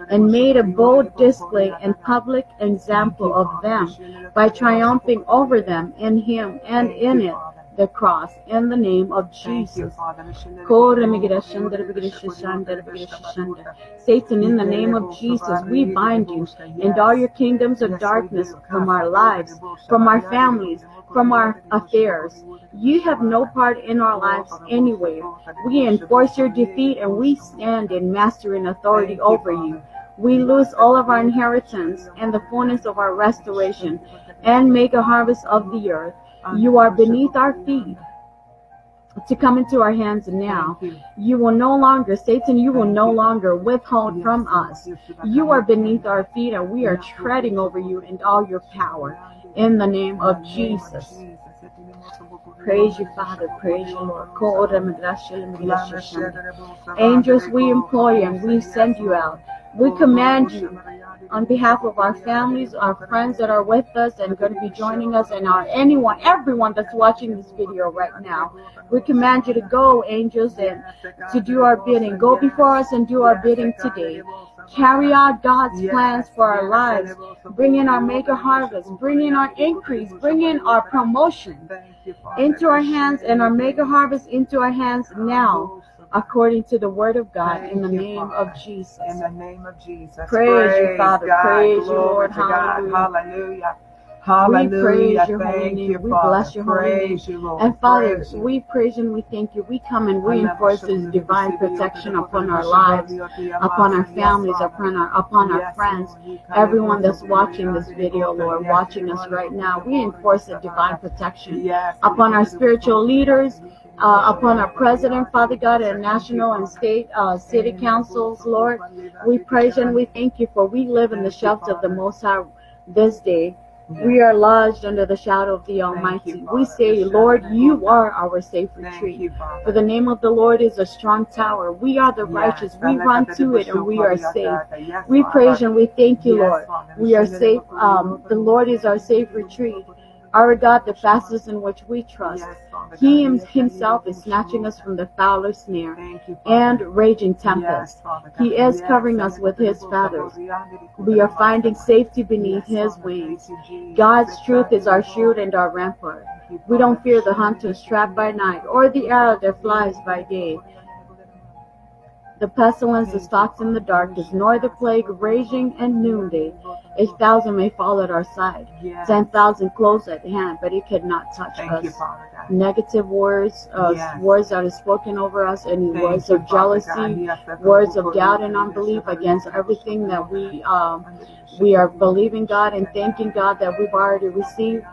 and made a bold display and public example of them by triumphing over them in him and in it the cross in the name of Jesus. Father. Kore megiddo shandere begiddo shishandere begiddo shishande. Satan, in the name of Jesus, we bind you and all your kingdoms of darkness from our lives, from our families, from our affairs. You have no part in our lives anyway. We enforce your defeat and we stand in master and authority over you. We lose all of our inheritance and the fullness of our restoration and make a harvest of the earth. You are beneath our feet to come into our hands now. You. Will no longer, Satan, you will no longer withhold from us. You are beneath our feet and we are treading over you in all your power. In the name of Jesus. Praise you, Father. Praise you, Lord. Angels, we employ and we send you out. We command you on behalf of our families, our friends that are with us and going to be joining us, and our anyone, everyone that's watching this video right now. We command you to go, angels, and to do our bidding. Go before us and do our bidding today. Carry out God's plans for our lives. Bring in our mega harvest. Bring in our increase. Bring in our promotion into our hands and our mega harvest into our hands now, according to the word of God, in the name of Jesus. In the name of Jesus. Praise you, Father. God. Praise you, Lord. to God. Hallelujah. Hallelujah. We praise Hallelujah. your holy name. you, We Father. bless your holy name. Praise you, Lord. And Father, Praise we praise you and we thank you. We come and we enforce His divine protection upon our lives, upon our families, upon our upon our friends, everyone that's watching this video, Lord, watching us right now. We enforce a divine protection upon our spiritual leaders, uh, upon our president, Father God, and national and state uh, city councils, Lord. We praise you and we thank you for we live in the shelter of the Most High this day. We are lodged under the shadow of the Almighty. We say, Lord, you are our safe retreat. you, For the name of the Lord is a strong tower. We are the righteous. We run to it and we are safe. We praise you and we thank you, Lord. We are safe. Um, the Lord is our safe retreat. Our God, the fastest in which we trust. He him- himself is snatching us from the fowler snare and raging tempest. He is covering us with his feathers. We are finding safety beneath his wings. God's truth is our shield and our rampart. We don't fear the hunter's trap by night or the arrow that flies by day. The pestilence that stalks in the darkness, nor the plague raging at noonday. A thousand may fall at our side, ten thousand close at hand, but it cannot touch Thank you, us. Father Negative words, uh, Yes. words that are spoken over us, any Thank words you, of Father jealousy, God. Yes, words of doubt and unbelief against everything that we um, we are believing God and thanking God that we've already received.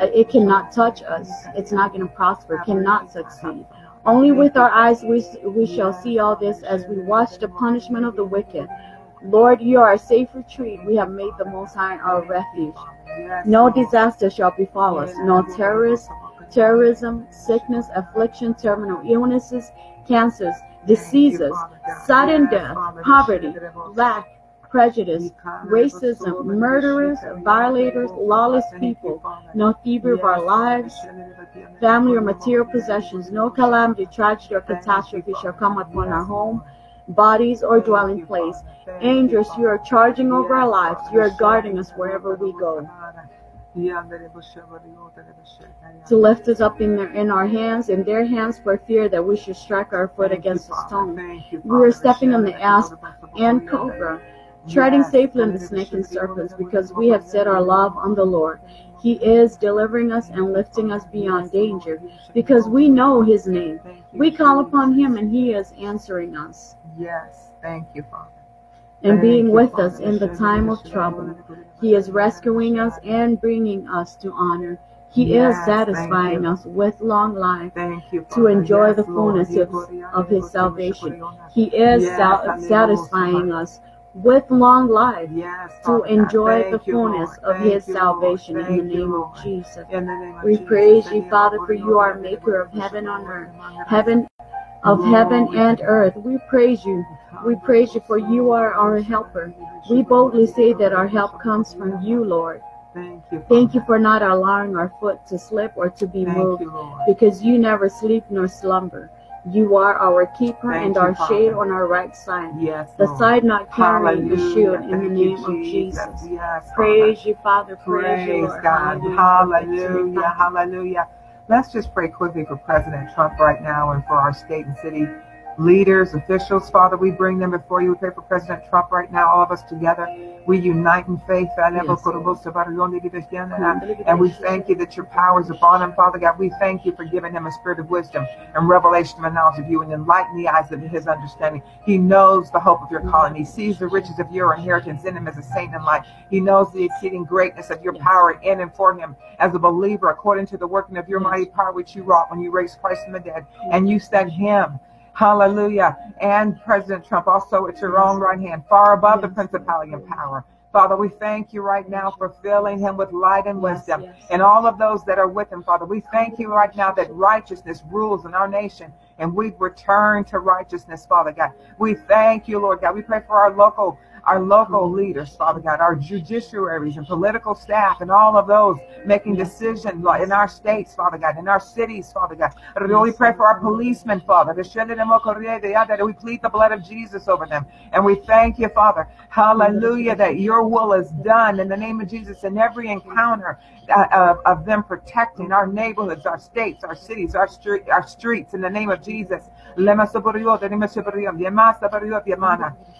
Uh, It cannot touch us. It's not going to prosper. Cannot succeed. Only with our eyes we we shall see all this as we watch the punishment of the wicked. Lord, you are a safe retreat. We have made the Most High our refuge. No disaster shall befall us. No terrorist, terrorism, sickness, affliction, terminal illnesses, cancers, diseases, sudden death, poverty, lack, prejudice, racism, murderers, violators, lawless people, no thiever of our lives, family or material possessions, no calamity, tragedy, or catastrophe shall come upon our home, bodies, or dwelling place. Angels, you are charging over our lives. You are guarding us wherever we go. To lift us up in, their, in our hands, in their hands, for fear that we should strike our foot against a stone. We are stepping on the asp and cobra, treading safely on the snake and serpents, because we have set our love on the Lord. He is delivering us and lifting us beyond danger, because we know His name. We call upon Him, and He is answering us Yes, thank you, Father. and being with us in the time of trouble. He is rescuing us and bringing us to honor. He is satisfying us with long life Thank you, to enjoy Yes, the Lord. fullness of, of His salvation. He is Yes, sal- satisfying us with long life Yes, to God. enjoy the Thank you, fullness Lord. of Thank his you, salvation in the you, name of Jesus. In the name of We Jesus. praise you, Father, for you are maker of heaven on earth, heaven of heaven and earth. We praise you. We praise you for you are our helper. We boldly say that our help comes from you, Lord. Thank you. Thank you for not allowing our foot to slip or to be Thank moved because you never sleep nor slumber. You are our keeper Thank and you, our shade on our right side. Yes, The Lord. side not carrying the shield in the name of Jesus. Yes, Father. Praise you, Father. Praise, you, Praise Lord. God. Hallelujah. Hallelujah. Hallelujah. Let's just pray quickly for President Trump right now and for our state and city leaders, officials. Father, we bring them before you. We pray for President Trump right now, all of us together. We unite in faith. And we thank you that your power is upon him, Father God. We thank you for giving him a spirit of wisdom and revelation and knowledge of you and enlighten the eyes of his understanding. He knows the hope of your calling. He sees the riches of your inheritance in him as a saint in light. He knows the exceeding greatness of your power in and for him as a believer according to the working of your mighty power which you wrought when you raised Christ from the dead. And you sent him Hallelujah. And President Trump also at your own right hand, far above the principality and power. Father, we thank you right now for filling him with light and Yes, wisdom. yes. And all of those that are with him, Father, we thank you right now that righteousness rules in our nation. And we return to righteousness, Father God. We thank you, Lord God. We pray for our local, our local leaders, Father God, our judiciaries and political staff, and all of those making decisions in our states, Father God, in our cities, Father God. We pray for our policemen, Father. We plead the blood of Jesus over them. And we thank you, Father. Hallelujah, that your will is done in the name of Jesus in every encounter uh, of, of them protecting our neighborhoods, our states, our cities, our street, our streets in the name of Jesus.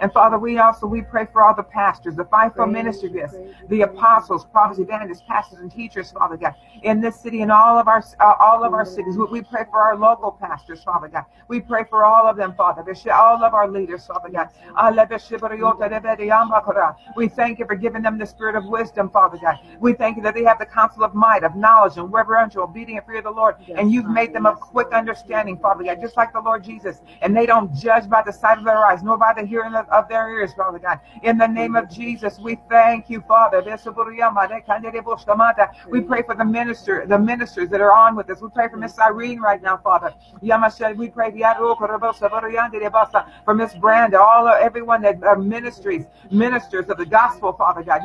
And Father, we also we pray for all the pastors, the fivefold ministry gifts, the apostles, prophets, evangelists, pastors, and teachers, Father God, in this city and all of our uh, all of our cities. We, we pray for our local pastors, Father God. We pray for all of them, Father. All of our leaders, Father God. We thank you for giving them the spirit of wisdom, Father God. We thank you that they have the counsel of might, of knowledge, and reverential, obedient and fear of the Lord. And you've made them of quick understanding, Father God, just like the Lord Jesus. And they don't judge by the sight of their eyes, nor by the hearing of, of their ears, Father God. In the name of Jesus, we thank you, Father. We pray for the minister, the ministers that are on with us. We pray for Miss Irene right now, Father. We pray uh, for Miss Branda, all of everyone that are ministries, ministers of the gospel, Father God.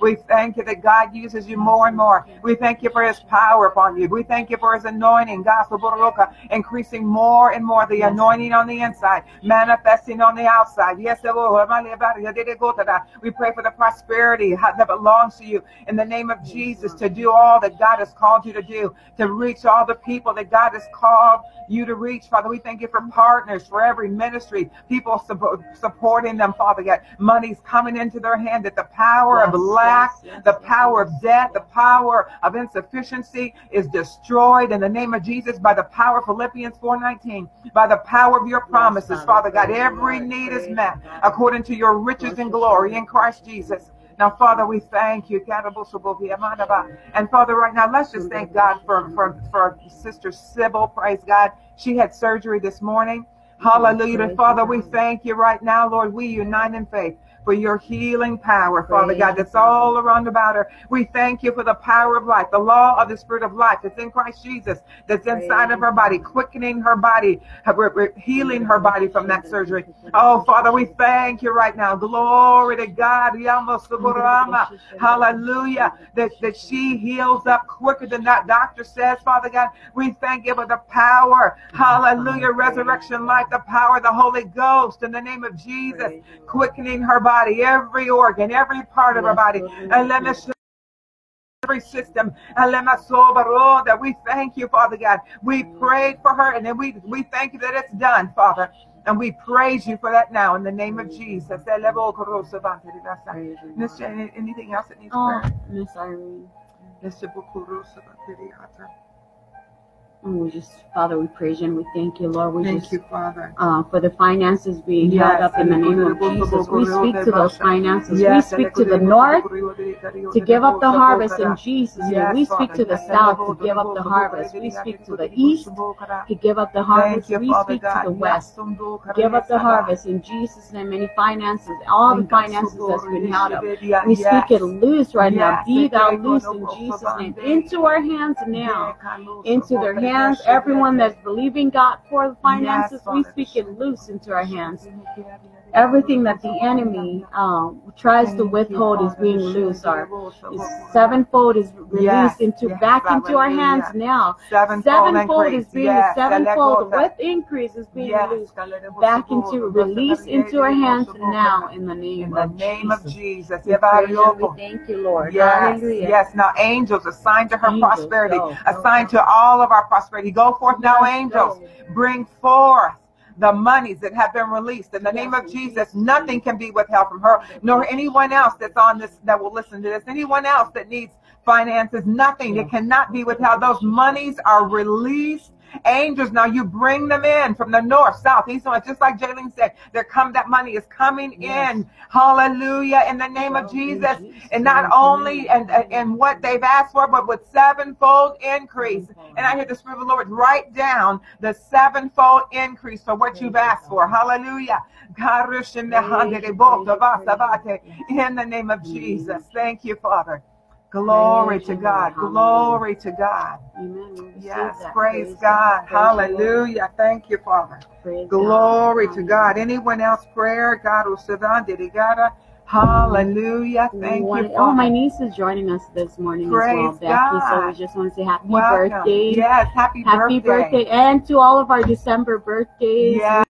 We thank you that God uses you more and more. We thank you for his power upon you. We thank you for his anointing, gospel, uh, increasing more and more the anointing on the inside, manifesting on the outside. Yes, we pray for the prosperity that belongs to you in the name of Jesus to do all that God has called you to do, to reach all the people that God has called you to reach, Father. We thank you for partners for every ministry, people support, supporting them, Father God. Money's coming into their hand that the power Yes, of lack, yes, yes, the power of debt, the power of insufficiency is destroyed in the name of Jesus by the power of Philippians 4:19, by the power of your promises, Father. God. Every need is met according to your riches and glory in Christ Jesus. Now, Father, we thank you. And Father, right now, let's just thank God for, for, for Sister Sybil. Praise God. She had surgery this morning. Hallelujah. Father, we thank you right now, Lord. We unite in faith for your healing power, Father God, that's all around about her. We thank you for the power of life, the law of the Spirit of life that's in Christ Jesus, that's inside of her body, quickening her body, healing her body from that surgery. Oh, Father, we thank you right now. Glory to God. Hallelujah. That, that she heals up quicker than that doctor says, Father God. We thank you for the power. Hallelujah. Resurrection life, the power of the Holy Ghost in the name of Jesus. Quickening her body, every organ, every part of our body. And let us every system. And let us that we thank you, Father God. We prayed for her and then we, we thank you that it's done, Father. And we praise you for that now in the name of Jesus. Miss Jane, anything else that needs Oh, prayer? Miss Irene. And we just, Father, we praise you and we thank you, Lord. We Thank just you, Father. uh, for the finances being held up in the name of Jesus. We speak to those finances. We speak to the north to give up the harvest in Jesus' name. Yes, We speak to the south to give up the harvest. We speak to the east to give up the harvest. We speak to the west. Yes, Give up the harvest in Jesus' name. Any finances, all the finances that's been held up. We speak it loose right now. Be thou loose in Jesus' name. Into our hands now. Into their hands. Everyone that's believing God for the finances, we speak it loose into our hands. Everything that the enemy um, tries to withhold is being loose. Our is sevenfold is released Yes, into yes, back into our hallelujah. hands now. Sevenfold, Sevenfold is being Yes. sevenfold with increase is being Yes. loosed back into release into our hands now in the name In the of name Jesus. of Jesus. We praise you we thank you, Lord. Yes, Hallelujah. yes. Now, angels assigned to her Angels, prosperity, go, go, assigned go. to all of our prosperity. Go forth now, angels. go. Bring forth the monies that have been released in the name of Jesus. Nothing can be withheld from her, nor anyone else that's on this that will listen to this. Anyone else that needs finances, nothing. It cannot be withheld. Those monies are released. Angels, now you bring them in from the north, south, east, and west. Just like Jaylene said, there come that money is coming Yes. in. Hallelujah! In the name of Jesus, Jesus' and not only and and what they've asked for, but with sevenfold increase. And I hear the Spirit of the Lord write down the sevenfold increase for what you've asked for. Hallelujah. In the name of Jesus. Thank you, Father. Glory to God. Glory to God. Amen. Yes, praise God. Praise. Hallelujah. Thank you, Father. Glory to God. Anyone else prayer? God will sit down. Did he got it? Hallelujah. Thank you. Oh, my niece is joining us this morning as well, Praise Becky. So we just want to say happy Welcome. birthday. Yes, happy, Happy birthday. And to all of our December birthdays. Yes,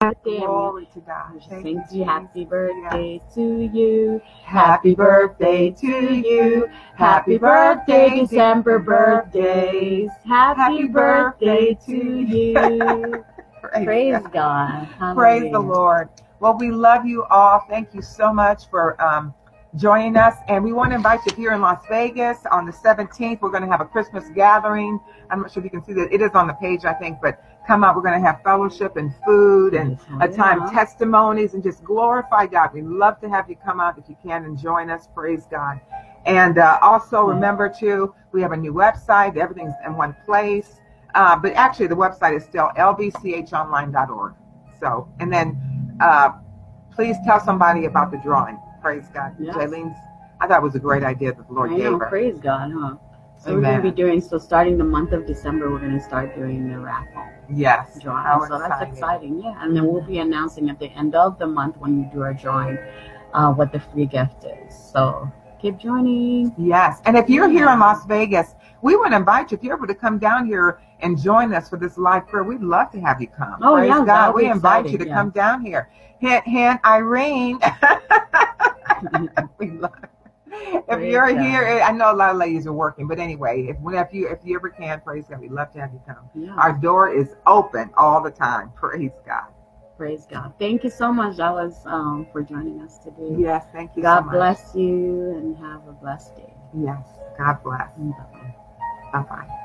Birthday, glory to God. we just Thank you, happy birthday to you. Happy birthday to you. Happy birthday, December birthdays. Happy Happy birthday birthday to you. Praise Praise God. God. Praise the Lord. Well, we love you all. Thank you so much for um, joining us. And we want to invite you here in Las Vegas on the 17th. We're going to have a Christmas gathering. I'm not sure if you can see that. It is on the page, I think, but come out. We're going to have fellowship and food and a time Yeah. testimonies and just glorify God. We'd love to have you come out if you can and join us. Praise God. And uh, also remember too, we have a new website. Everything's in one place. Uh, but actually, the website is still lbchonline.org. So, and then uh, please tell somebody about the drawing. Praise God. Yes. Jaylene's, I thought it was a great idea that the Lord I gave know, her. praise God, huh? So we're going to be doing, so starting the month of December, we're going to start doing the raffle Yes. drawing. How so that's exciting. exciting, yeah. And then we'll be announcing at the end of the month when you do our drawing uh, what the free gift is. So keep joining. Yes. And if you're here in Las Vegas, we would invite you, if you're able to come down here and join us for this live prayer, we'd love to have you come. Oh, Praise yeah, God. We invite exciting, you to yeah. come down here. Hint, hint, Irene. we love if you're here, I know a lot of ladies are working, but anyway, if you if you ever can, praise God, we'd love to have you come. Yeah, Our door is open all the time. Praise God. praise God. Thank you so much, Dallas, um, for joining us today. Yes, thank you God so much. bless you and have a blessed day. Yes, God bless. Bye-bye. Bye bye.